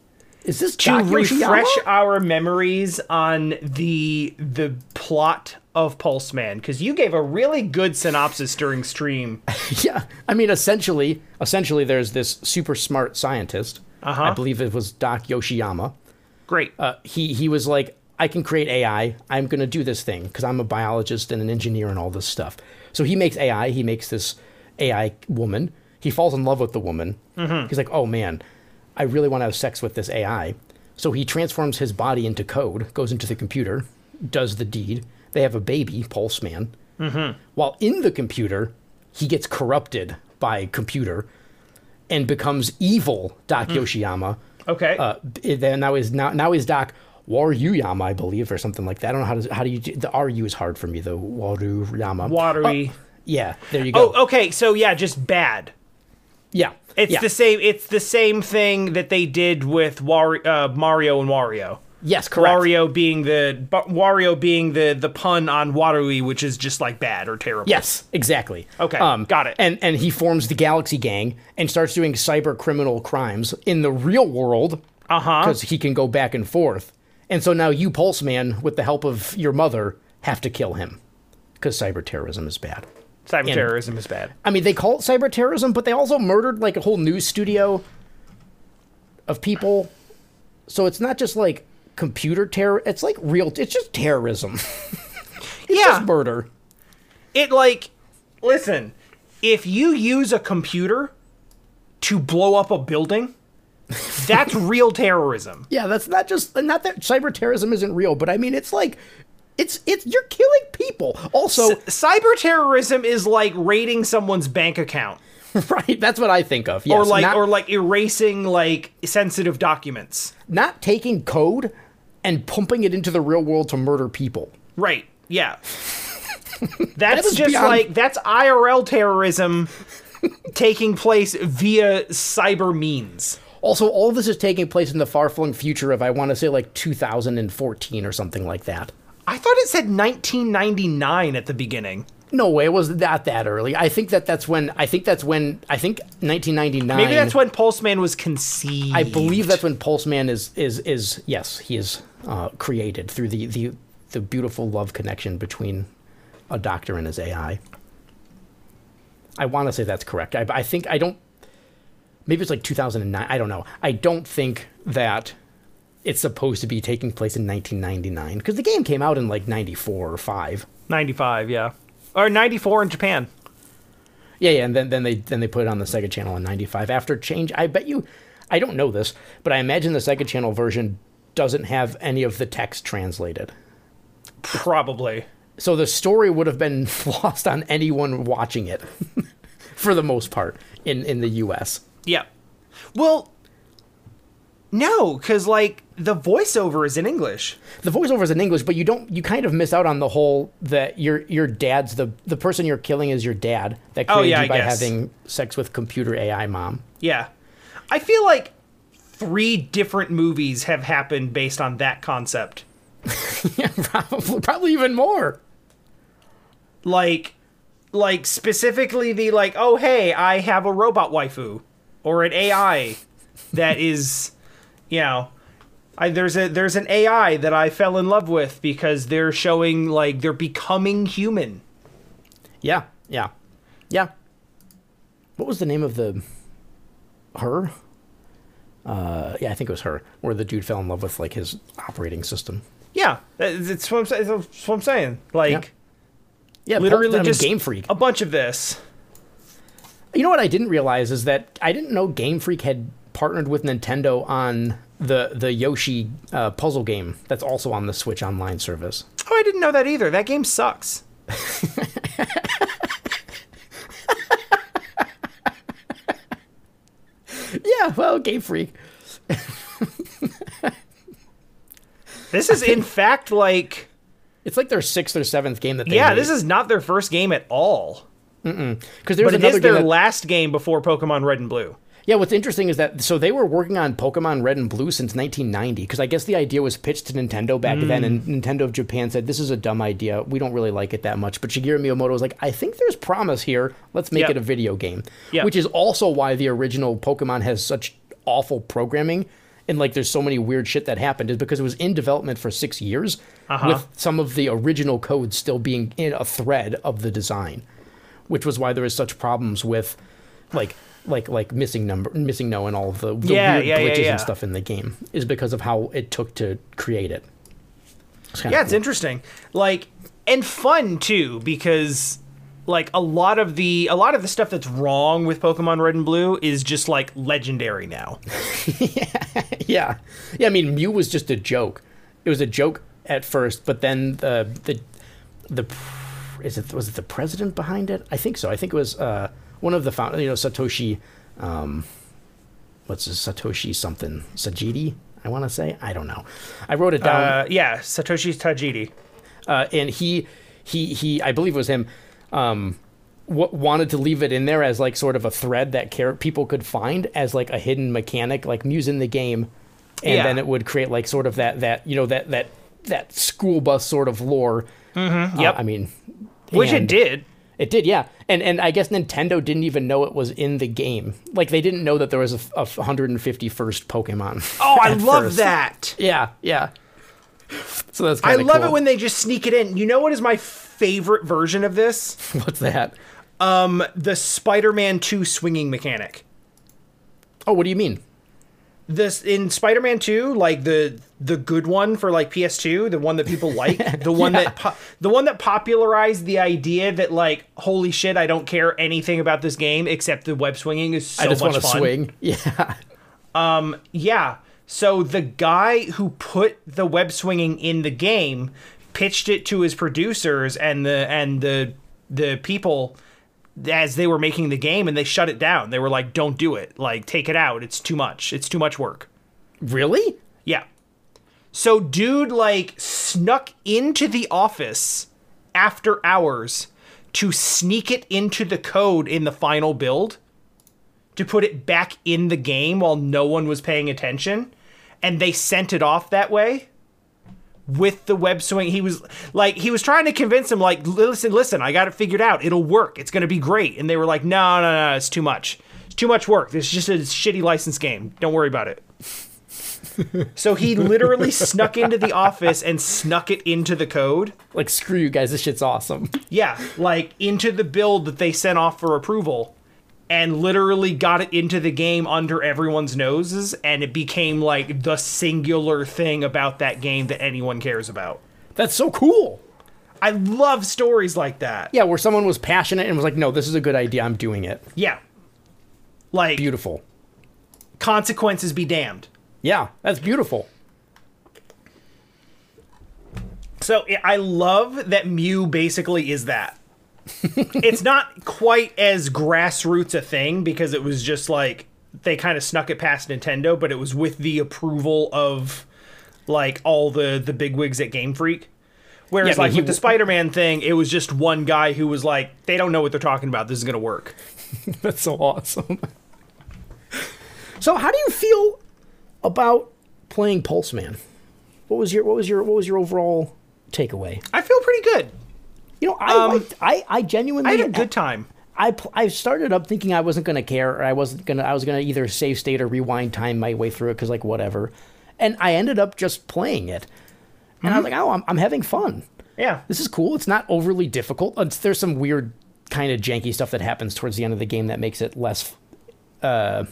Is this to refresh our memories on the the plot of Pulseman because you gave a really good synopsis during stream. [laughs] Yeah, I mean, essentially, essentially, there's this super smart scientist. Uh-huh. I believe it was Doc Yoshiyama. Great. Uh, he he was like, I can create AI. I'm gonna do this thing because I'm a biologist and an engineer and all this stuff. So he makes AI. He makes this AI woman. He falls in love with the woman. He's like, oh man, I really want to have sex with this AI. So he transforms his body into code, goes into the computer, does the deed. They have a baby, Pulseman. While in the computer, he gets corrupted by computer and becomes evil Doc Yoshiyama. okay. Uh, then now is now now is Doc Waruyama, I believe, or something like that. I don't know how to how do you the RU is hard for me though. Waruyama. Watery. Yeah, there you go. oh, okay. So yeah, just bad. yeah, It's yeah. the same. It's the same thing that they did with War- uh, Mario and Wario. Yes, correct. Wario being the Wario being the the pun on warui, which is just like bad or terrible. Yes, exactly. Um, Okay, got it. And and he forms the Galaxy Gang and starts doing cyber criminal crimes in the real world Uh huh. because he can go back and forth. And so now you, Pulseman, with the help of your mother, have to kill him because cyber terrorism is bad. Cyber terrorism is bad. I mean, they call it cyber terrorism, but they also murdered like a whole news studio of people. So it's not just like computer terror; it's like real. It's just terrorism. [laughs] it's Yeah. just murder. It like, listen, if you use a computer to blow up a building, [laughs] that's real terrorism. Yeah, that's not just not that cyber terrorism isn't real, but I mean, it's like It's it's you're killing people. Also, cyber terrorism is like raiding someone's bank account. [laughs] right, that's what I think of. Yes, or like not, or like erasing like sensitive documents. not taking code and pumping it into the real world to murder people. Right. Yeah. [laughs] That's is just beyond- like that's IRL terrorism taking place via cyber means. Also, all this is taking place in the far flung future of I want to say like 2014 or something like that. I thought it said 1999 at the beginning. No way, it was not that early. I think that that's when I think that's when I think 1999. Maybe that's when Pulseman was conceived. I believe that's when Pulseman is is is yes he is uh, created through the the the beautiful love connection between a doctor and his AI. I want to say that's correct. I, I think I don't. Maybe it's like 2009. I don't know. I don't think that it's supposed to be taking place in 1999 because the game came out in like 94 or 5. 95, yeah. Or 94 in Japan. Yeah, yeah, and then, then they then they put it on the Sega Channel in '95 after change. I bet you, I don't know this, but I imagine the Sega Channel version doesn't have any of the text translated, Probably. so the story would have been [laughs] lost on anyone watching it, [laughs] for the most part in in the U.S. Yeah. Well, no, because like the voiceover is in English. The voiceover is in English, but you don't you kind of miss out on the whole that your your dad's the the person you're killing is your dad that Oh, yeah, you by having sex with computer AI mom. Yeah. I feel like three different movies have happened based on that concept. [laughs] yeah, probably probably even more. Like like specifically the like, oh hey, I have a robot waifu or an AI that is you know I, there's a there's an AI that I fell in love with because they're showing like they're becoming human. Yeah, yeah, yeah. What was the name of the her? Uh, yeah, I think it was her. Where the dude fell in love with like his operating system. Yeah, that's what I'm, sa- that's what I'm saying. Like Yeah, literally just Game Freak. A bunch of this. You know what I didn't realize is that I didn't know Game Freak had partnered with Nintendo on the the Yoshi uh, puzzle game that's also on the Switch Online service. Oh, I didn't know that either. That game sucks. [laughs] Yeah, well, Game Freak. [laughs] This is in fact like It's like their sixth or seventh game that they yeah, made. this is not their first game at all. because there's But it is their that, last game before Pokemon Red and Blue. Yeah, what's interesting is that so they were working on Pokemon Red and Blue since 1990 because I guess the idea was pitched to Nintendo back then, and Mm. Nintendo of Japan said this is a dumb idea. We don't really like it that much. But Shigeru Miyamoto was like, I think there's promise here. Let's make Yeah. it a video game. Yeah. Which is also why the original Pokemon has such awful programming and like there's so many weird shit that happened is because it was in development for six years Uh-huh. with some of the original code still being in a thread of the design which was why there was such problems with like like like missing number MissingNo and all the, the Yeah, weird yeah, glitches yeah. and stuff in the game is because of how it took to create it It's Yeah, it's interesting. Like and fun too because like a lot of the a lot of the stuff that's wrong with Pokemon Red and Blue is just like legendary now. yeah. [laughs] yeah yeah i mean mew was just a joke it was a joke at first but then the the the is it was it the president behind it i think so i think it was uh one of the founders, you know satoshi um what's his satoshi something sajidi i want to say i don't know i wrote it down Uh, yeah, Satoshi Tajiri. uh, and he he he I believe it was him um w- wanted to leave it in there as like sort of a thread that car- people could find as like a hidden mechanic like Muse in the game and Yeah. then it would create like sort of that that you know that that that school bus sort of lore mm-hmm, yep. I mean Which it did. It did yeah and and I guess Nintendo didn't even know it was in the game like they didn't know that there was a, a 151st Pokemon [laughs] Oh, I love first. that. yeah yeah so that's I love it when they just sneak it in. You know what is my favorite version of this? [laughs] what's that Um, the Spider-Man 2 swinging mechanic. oh what do you mean This in Spider-Man 2, like the the good one for like PS2, the one that people like, [laughs] the one that po- the one that popularized the idea that like holy shit, I don't care anything about this game except the web swinging is so I just much want to fun. swing [laughs] yeah Um Yeah. So the guy who put the web swinging in the game pitched it to his producers and the and the the people as they were making the game and they shut it down. They were like, "Don't do it. Like take it out. It's too much. It's too much work." Really? Yeah. So dude like snuck into the office after hours to sneak it into the code in the final build to put it back in the game while no one was paying attention and they sent it off that way with the web swing. He was like he was trying to convince him like listen listen I got it figured out. It'll work. It's going to be great. And they were like no no no it's too much. It's too much work. This is just a shitty license game. Don't worry about it. [laughs] So he literally snuck into the office and snuck it into the code. Like, screw you guys, this shit's awesome. Yeah, like into the build that they sent off for approval and literally got it into the game under everyone's noses and it became like the singular thing about that game that anyone cares about. That's so cool. I love stories like that. Yeah, where someone was passionate and was like, no, this is a good idea, I'm doing it. Yeah. Like Beautiful. consequences be damned. Yeah, that's beautiful. So I- I love that Mew basically is that. It's not quite as grassroots a thing because it was just like they kind of snuck it past Nintendo, but it was with the approval of like all the the bigwigs at Game Freak. Whereas Yeah, like he with the Spider-Man thing, it was just one guy who was like, they don't know what they're talking about. This is gonna work. [laughs] That's so awesome. [laughs] so, how do you feel about playing Pulseman? What was your what was your what was your overall takeaway? I feel pretty good. You know, I liked, I I genuinely I had a good time. I I started up thinking I wasn't gonna care, or I wasn't gonna I was gonna either save state or rewind time my way through it because like whatever, and I ended up just playing it, and I was like, oh, I'm I'm having fun. Yeah. This is cool. It's not overly difficult. It's, there's some weird kind of janky stuff that happens towards the end of the game that makes it less, uh,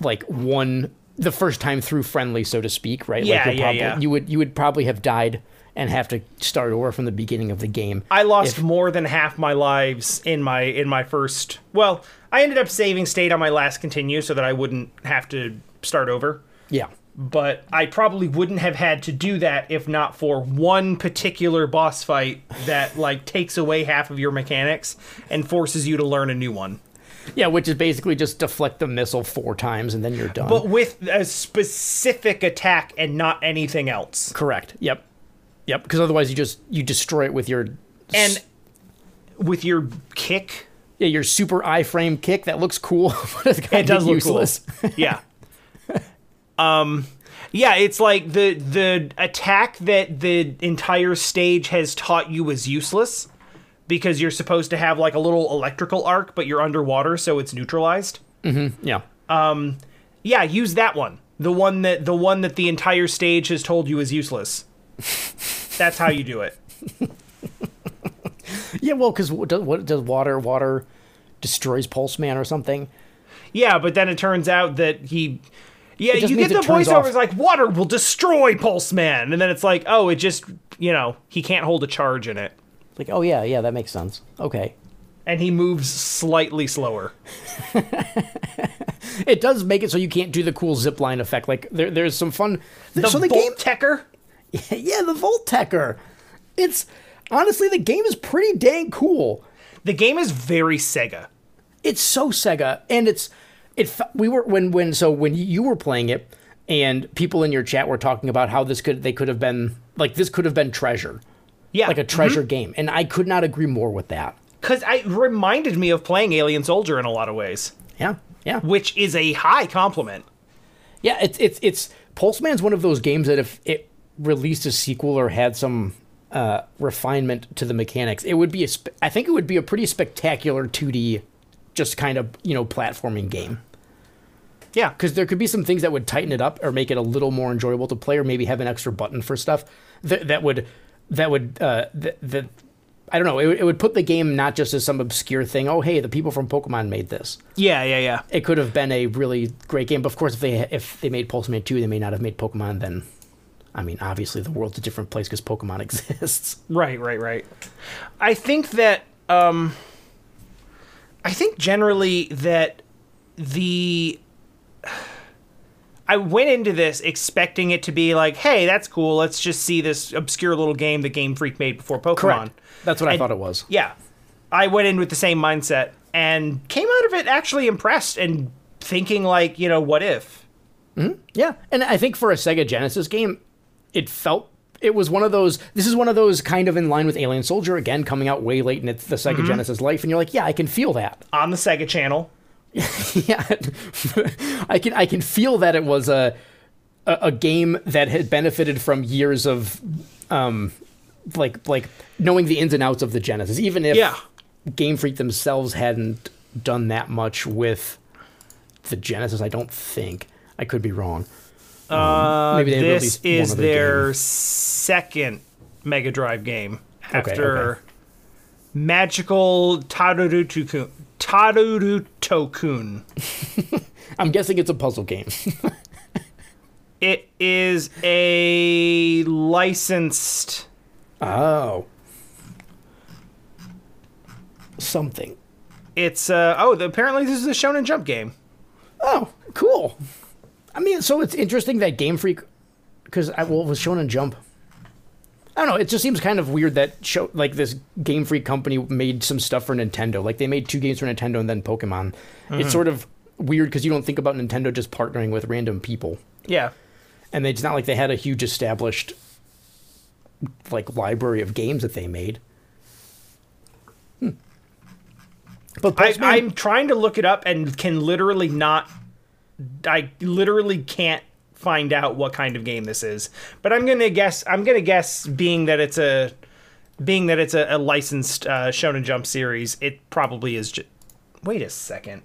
like one the first time through friendly, so to speak. Right? Yeah, like yeah, probably, yeah. You would you would probably have died and have to start over from the beginning of the game. I lost If- more than half my lives in my in my first. Well, I ended up saving state on my last continue so that I wouldn't have to start over. yeah. But I probably wouldn't have had to do that if not for one particular boss fight that like takes away half of your mechanics and forces you to learn a new one. Yeah, which is basically just deflect the missile four times and then you're done. But with a specific attack and not anything else. Correct. Yep. Yep. Because otherwise, you just you destroy it with your And with your kick, yeah your super iframe kick that looks cool, [laughs] but it's it does look useless. cool. [laughs] yeah. Um yeah, it's like the the attack that the entire stage has taught you is useless because you're supposed to have like a little electrical arc but you're underwater so it's neutralized. Yeah. Um, Yeah, use that one. The one that the one that the entire stage has told you is useless. [laughs] That's how you do it. [laughs] Yeah. Well, because what, does- what does water water destroys Pulseman or something? Yeah, but then it turns out that he Yeah, you get the voiceovers off- like water will destroy Pulseman and then it's like, "Oh, it just, you know, he can't hold a charge in it." Like, oh yeah, yeah, that makes sense. Okay. And he moves slightly slower. [laughs] It does make it so you can't do the cool zip line effect. Like there, there's some fun. The so the game, Tecker? [laughs] yeah, the Volteccer. It's honestly the game is pretty dang cool. The game is very Sega. It's so Sega, and it's it. We were when when so when you were playing it, and people in your chat were talking about how this could they could have been like this could have been treasure, Yeah. like a treasure mm-hmm. game, and I could not agree more with that. Cuz it reminded me of playing Alien Soldier in a lot of ways, Yeah, yeah. which is a high compliment. Yeah, it's it's it's Pulseman's one of those games that if it released a sequel or had some uh, refinement to the mechanics, it would be a. I think it would be a pretty spectacular 2D, just kind of you know platforming game. Yeah. Because there could be some things that would tighten it up or make it a little more enjoyable to play, or maybe have an extra button for stuff that that would that would uh, that, that I don't know. It, would- it would put the game not just as some obscure thing. Oh, hey, the people from Pokemon made this Yeah, yeah, yeah. it could have been a really great game. But of course, if they if they made Pulseman two, they may not have made Pokemon. Then, I mean, obviously the world's a different place because Pokemon [laughs] exists. Right, right, right. I think that um I think generally that the I went into this expecting it to be like, hey, that's cool. Let's just see this obscure little game that Game Freak made before Pokemon. Correct. That's what I And- thought it was. Yeah. I went in with the same mindset and came out of it actually impressed and thinking like, you know, what if? Yeah, and I think for a Sega Genesis game, it felt it was one of those. This is one of those kind of in line with Alien Soldier again, coming out way late in its, the Sega Genesis life, and you're like, yeah, I can feel that. [laughs] On the Sega channel. [laughs] yeah, [laughs] I can I can feel that it was a, a a game that had benefited from years of, um, like like knowing the ins and outs of the Genesis, even if Yeah. Game Freak themselves hadn't done that much with the Genesis. I don't think I could be wrong. Uh, maybe they this released one is other their game. second Mega Drive game Okay, after okay. Magical Taruruto-kun. Tokun. [laughs] I'm guessing it's a puzzle game. [laughs] It is a licensed. oh, something. It's uh oh. The, apparently this is a Shonen Jump game. Oh, cool. I mean, so it's interesting that Game Freak, because I well, it was shown in Jump. I don't know. It just seems kind of weird that show like this Game Freak company made some stuff for Nintendo. Like they made two games for Nintendo and then Pokemon. It's sort of weird because you don't think about Nintendo just partnering with random people, Yeah. and they, it's not like they had a huge established like library of games that they made. Hmm. But I, I'm trying to look it up and can literally not. I literally can't find out what kind of game this is. But I'm gonna guess. I'm gonna guess, being that it's a, being that it's a, a licensed uh, Shonen Jump series, it probably is. Just, wait a second.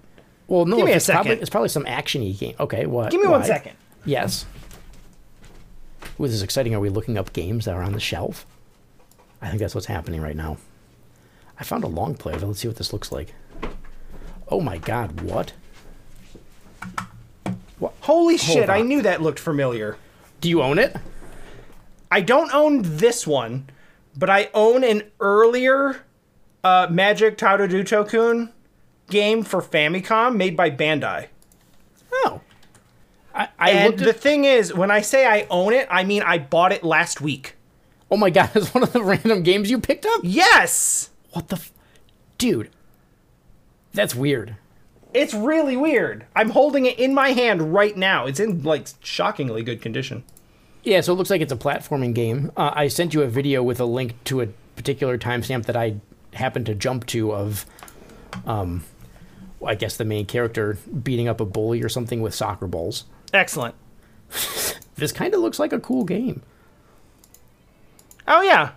Well, no, Give me a it's probably, second. it's probably some actiony game. Okay, what? Give me one why? second. Yes. Ooh, this is exciting. Are we looking up games that are on the shelf? I think that's what's happening right now. I found a long play it. Let's see what this looks like. Oh my god, what? Holy shit! I knew that looked familiar. Do you own it? I don't own this one, but I own an earlier uh, Magic Taruruto-kun game for Famicom made by Bandai. Oh. I, I And the thing is, when I say I own it, I mean I bought it last week. Oh my god, [laughs] it's one of the random games you picked up? Yes! What the f- Dude. That's weird. It's really weird. I'm holding it in my hand right now. It's in like shockingly good condition. Yeah, so it looks like it's a platforming game. Uh, I sent you a video with a link to a particular timestamp that I happened to jump to of, um, I guess the main character beating up a bully or something with soccer balls. Excellent. [laughs] This kind of looks like a cool game. Oh yeah.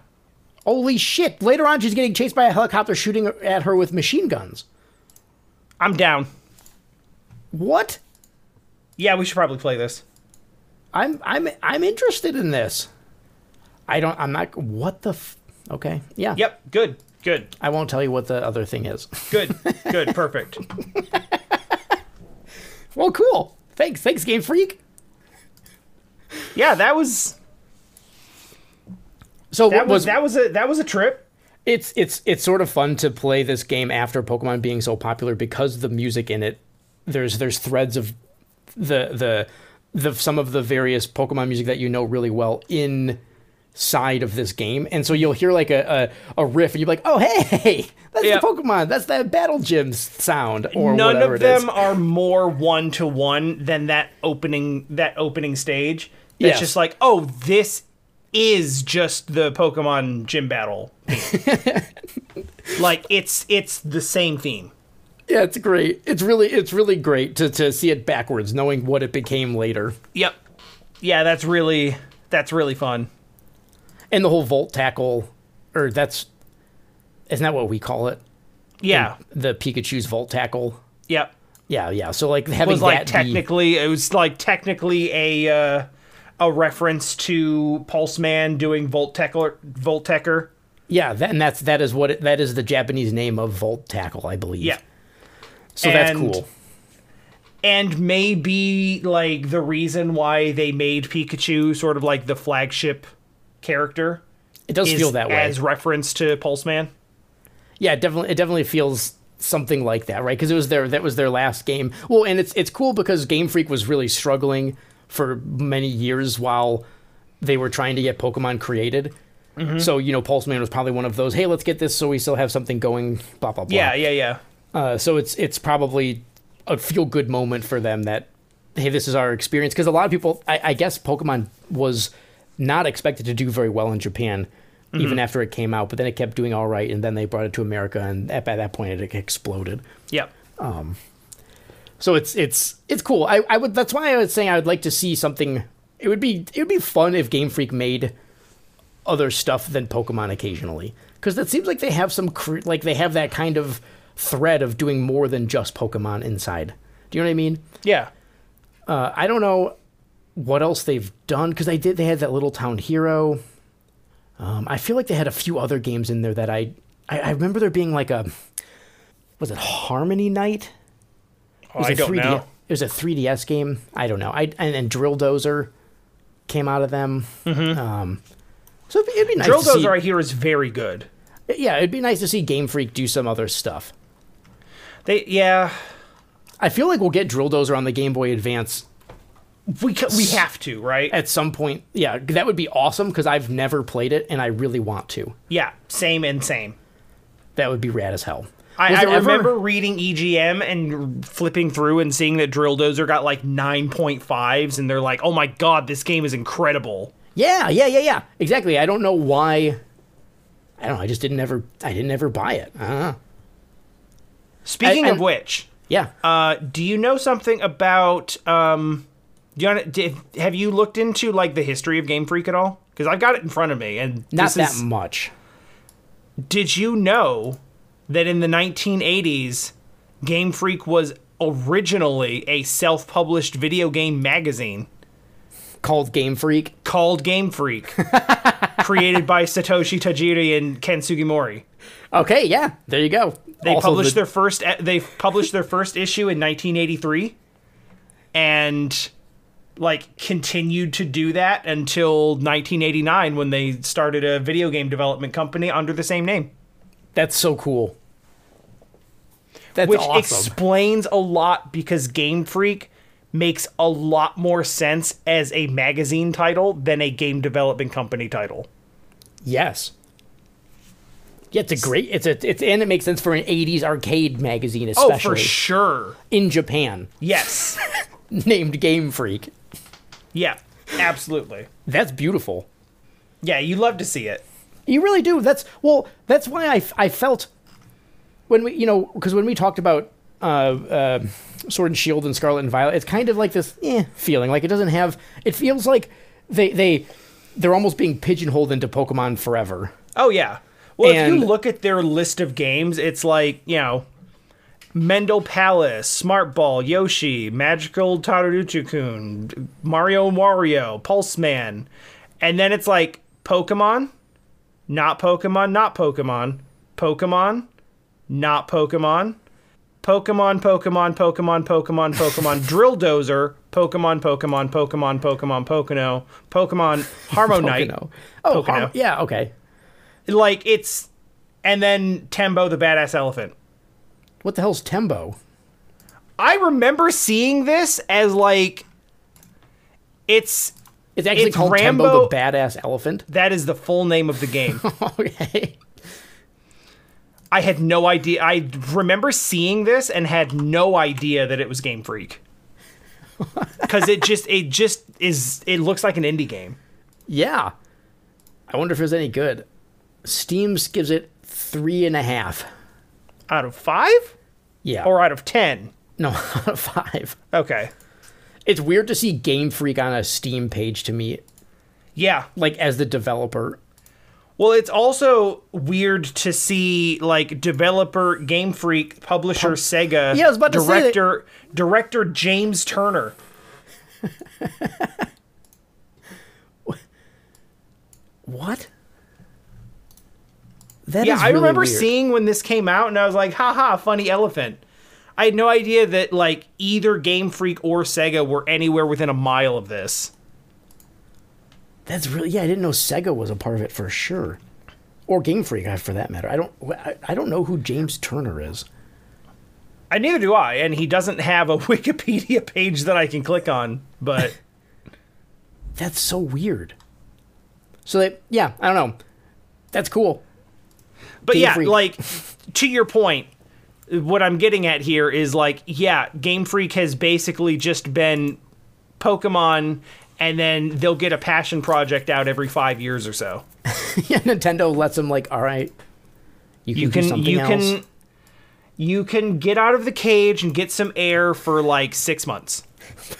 Holy shit! Later on, she's getting chased by a helicopter shooting at her with machine guns. I'm down. What? Yeah, we should probably play this. I'm I'm I'm interested in this. I don't. I'm not. What the? F- okay. Yeah. Yep, good. Good. I won't tell you what the other thing is. Good. [laughs] Good. Perfect. [laughs] well, cool. Thanks. Thanks, Game Freak. Yeah, that was So that what was that was a that was a trip. It's it's it's sort of fun to play this game after Pokemon being so popular because the music in it there's there's threads of the the the some of the various Pokemon music that you know really well inside of this game. And so you'll hear like a a, a riff and you're like, "Oh, hey, [laughs] that's the Pokemon. That's that Battle Gym sound or None of it is." them are more one to one than that opening that opening stage. It's Yes. just like, oh, this is just the Pokemon gym battle. [laughs] like it's it's the same theme. Yeah, it's great. It's really it's really great to to see it backwards knowing what it became later. Yep. Yeah, that's really that's really fun. And the whole Volt tackle or that's isn't that what we call it? Yeah. the Pikachu's Volt Tackle. Yep. Yeah, yeah. So like It having was like that be- technically it was like technically a uh, a reference to Pulseman doing Volteccer Volt Tecker. yeah, that, and that's that is what it, that is the Japanese name of Volt Tackle, I believe. Yeah. So that's cool. and maybe like the reason why they made Pikachu sort of like the flagship character It does feel that way. as reference to Pulseman. yeah, it definitely it definitely feels something like that, right? Because it was their that was their last game. Well, and it's it's cool because Game Freak was really struggling for many years while they were trying to get Pokemon created. Mm-hmm. So you know, Pulseman was probably one of those. Hey, let's get this so we still have something going. Blah blah blah. Yeah, yeah, yeah. Uh, so it's it's probably a feel good moment for them that hey, this is our experience because a lot of people, I, I guess, Pokemon was not expected to do very well in Japan. Even after it came out, but then it kept doing all right, and then they brought it to America, and at, by that point, it exploded. Yep. So it's it's it's cool. I, I would that's why I was saying I would like to see something. It would be it would be fun if Game Freak made other stuff than Pokemon occasionally, because it seems like they have some cre- like they have that kind of thread of doing more than just Pokemon inside. Do you know what I mean? Yeah. Uh, I don't know what else they've done because they did. They had that Little Town Hero. Um, I feel like they had a few other games in there that I, I I remember there being like a was it HarmoKnight? Oh, It was I a don't 3D know. It was a 3DS game. I don't know. I and, and Drill Dozer came out of them. Um, so it'd be, it'd be nice. Mm-hmm. Drill to see, Dozer, I hear, is very good. yeah, it'd be nice to see Game Freak do some other stuff. They, yeah, I feel like we'll get Drill Dozer on the Game Boy Advance we ca- we have to, right? at some point. Yeah, that would be awesome because I've never played it and I really want to. Yeah, same and same. That would be rad as hell. I, I there ever- remember reading EGM and flipping through and seeing that Drill Dozer got like 9.5s, and they're like, oh my god, this game is incredible. Yeah, yeah, yeah, yeah. Exactly. I don't know why. I don't know. I just didn't ever. I didn't ever buy it. Don't. Speaking I- of which, Yeah. uh, do you know something about. Um, do you wanna, did, have you looked into like the history of Game Freak at all? Because I've got it in front of me, and Not that is- much. Did you know that in the 1980s, Game Freak was originally a self published video game magazine Called Game Freak. called Game Freak, [laughs] created by Satoshi Tajiri and Ken Sugimori? Okay, yeah. There you go. They Also published the- their first they published their first issue in 1983 and like continued to do that until 1989 when they started a video game development company under the same name. That's so cool. That's awesome. which awesome. explains a lot because Game Freak makes a lot more sense as a magazine title than a game development company title. yes. Yeah, it's a great. It's a. It's and it makes sense for an '80s arcade magazine, especially. Oh, for sure. in Japan, Yes. [laughs] named Game Freak. yeah, absolutely. That's beautiful. Yeah, you love to see it. You really do. That's well. That's why I, I felt when we you know because when we talked about uh, uh, Sword and Shield and Scarlet and Violet, it's kind of like this eh, feeling. Like it doesn't have. It feels like they they they're almost being pigeonholed into Pokemon Forever. Oh yeah. Well, if you look at their list of games, it's like, you know, Mendel Palace, Smart Ball, Yoshi, Magical Taruruto-kun, Mario and Wario, Pulseman. And then it's like Pokemon, not Pokemon, not Pokemon, Pokemon, not Pokemon, Pokemon, Pokemon, Pokemon, Pokemon, Pokemon, [laughs] Drill Dozer, Pokemon, Pokemon, Pokemon, Pokemon, Pocono, Pokemon, HarmoKnight. [laughs] Oh, Har- yeah. Okay. Like it's and then Tembo the badass elephant. What the hell's Tembo? I remember seeing this as like it's It's actually It's called Rambo- Tembo the Badass Elephant. that is the full name of the game. [laughs] okay. I had no idea. I remember seeing this and had no idea that it was Game Freak. [laughs] Cuz it just it just is it looks like an indie game. Yeah. I wonder if it's any good. Steam's gives it three and a half. Out of 5 Yeah. or out of 10? no, [laughs] out of five. Okay. It's weird to see Game Freak on a Steam page to me, Yeah. like as the developer. Well, it's also weird to see like developer Game Freak, publisher Sega, Yeah, I was about to say that- director director James Turner. [laughs] What? That yeah, I really remember weird. seeing when this came out, and I was like, "Haha, funny elephant." I had no idea that like either Game Freak or Sega were anywhere within a mile of this. That's really yeah. I didn't know Sega was a part of it for sure, or Game Freak uh, for that matter. I don't. I, don't know who James Turner is. I neither do I, and he doesn't have a [laughs] Wikipedia page that I can click on. But [laughs] That's so weird. So that yeah, I don't know. That's cool. But Game yeah, Freak. like to your point, what I'm getting at here is like, yeah, Game Freak has basically just been Pokemon, and then they'll get a passion project out every five years or so. [laughs] yeah, Nintendo lets them like, all right, you can, You do can something you else. can you can get out of the cage and get some air for like six months.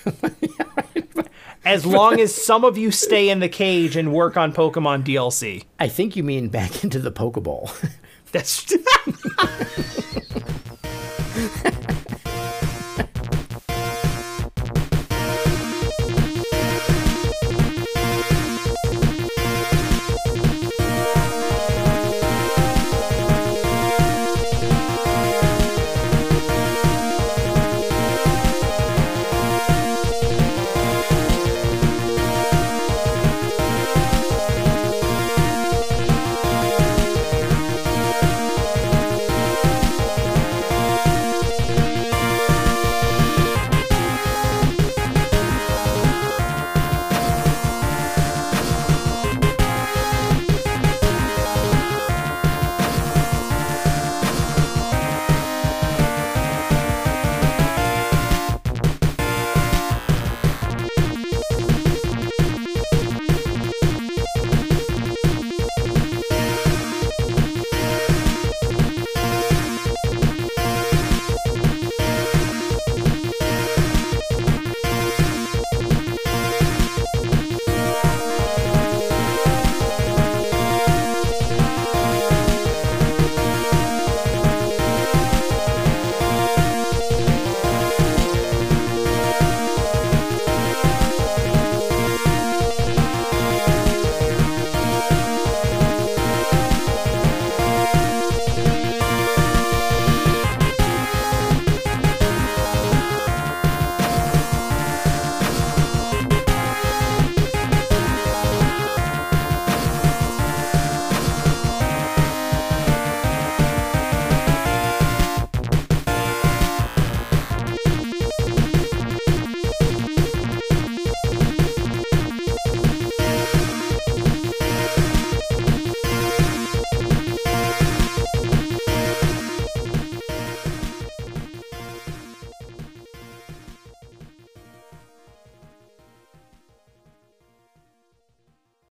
[laughs] As long as some of you stay in the cage and work on Pokemon DLC. I think you mean back [laughs] into the Pokeball. That's [laughs]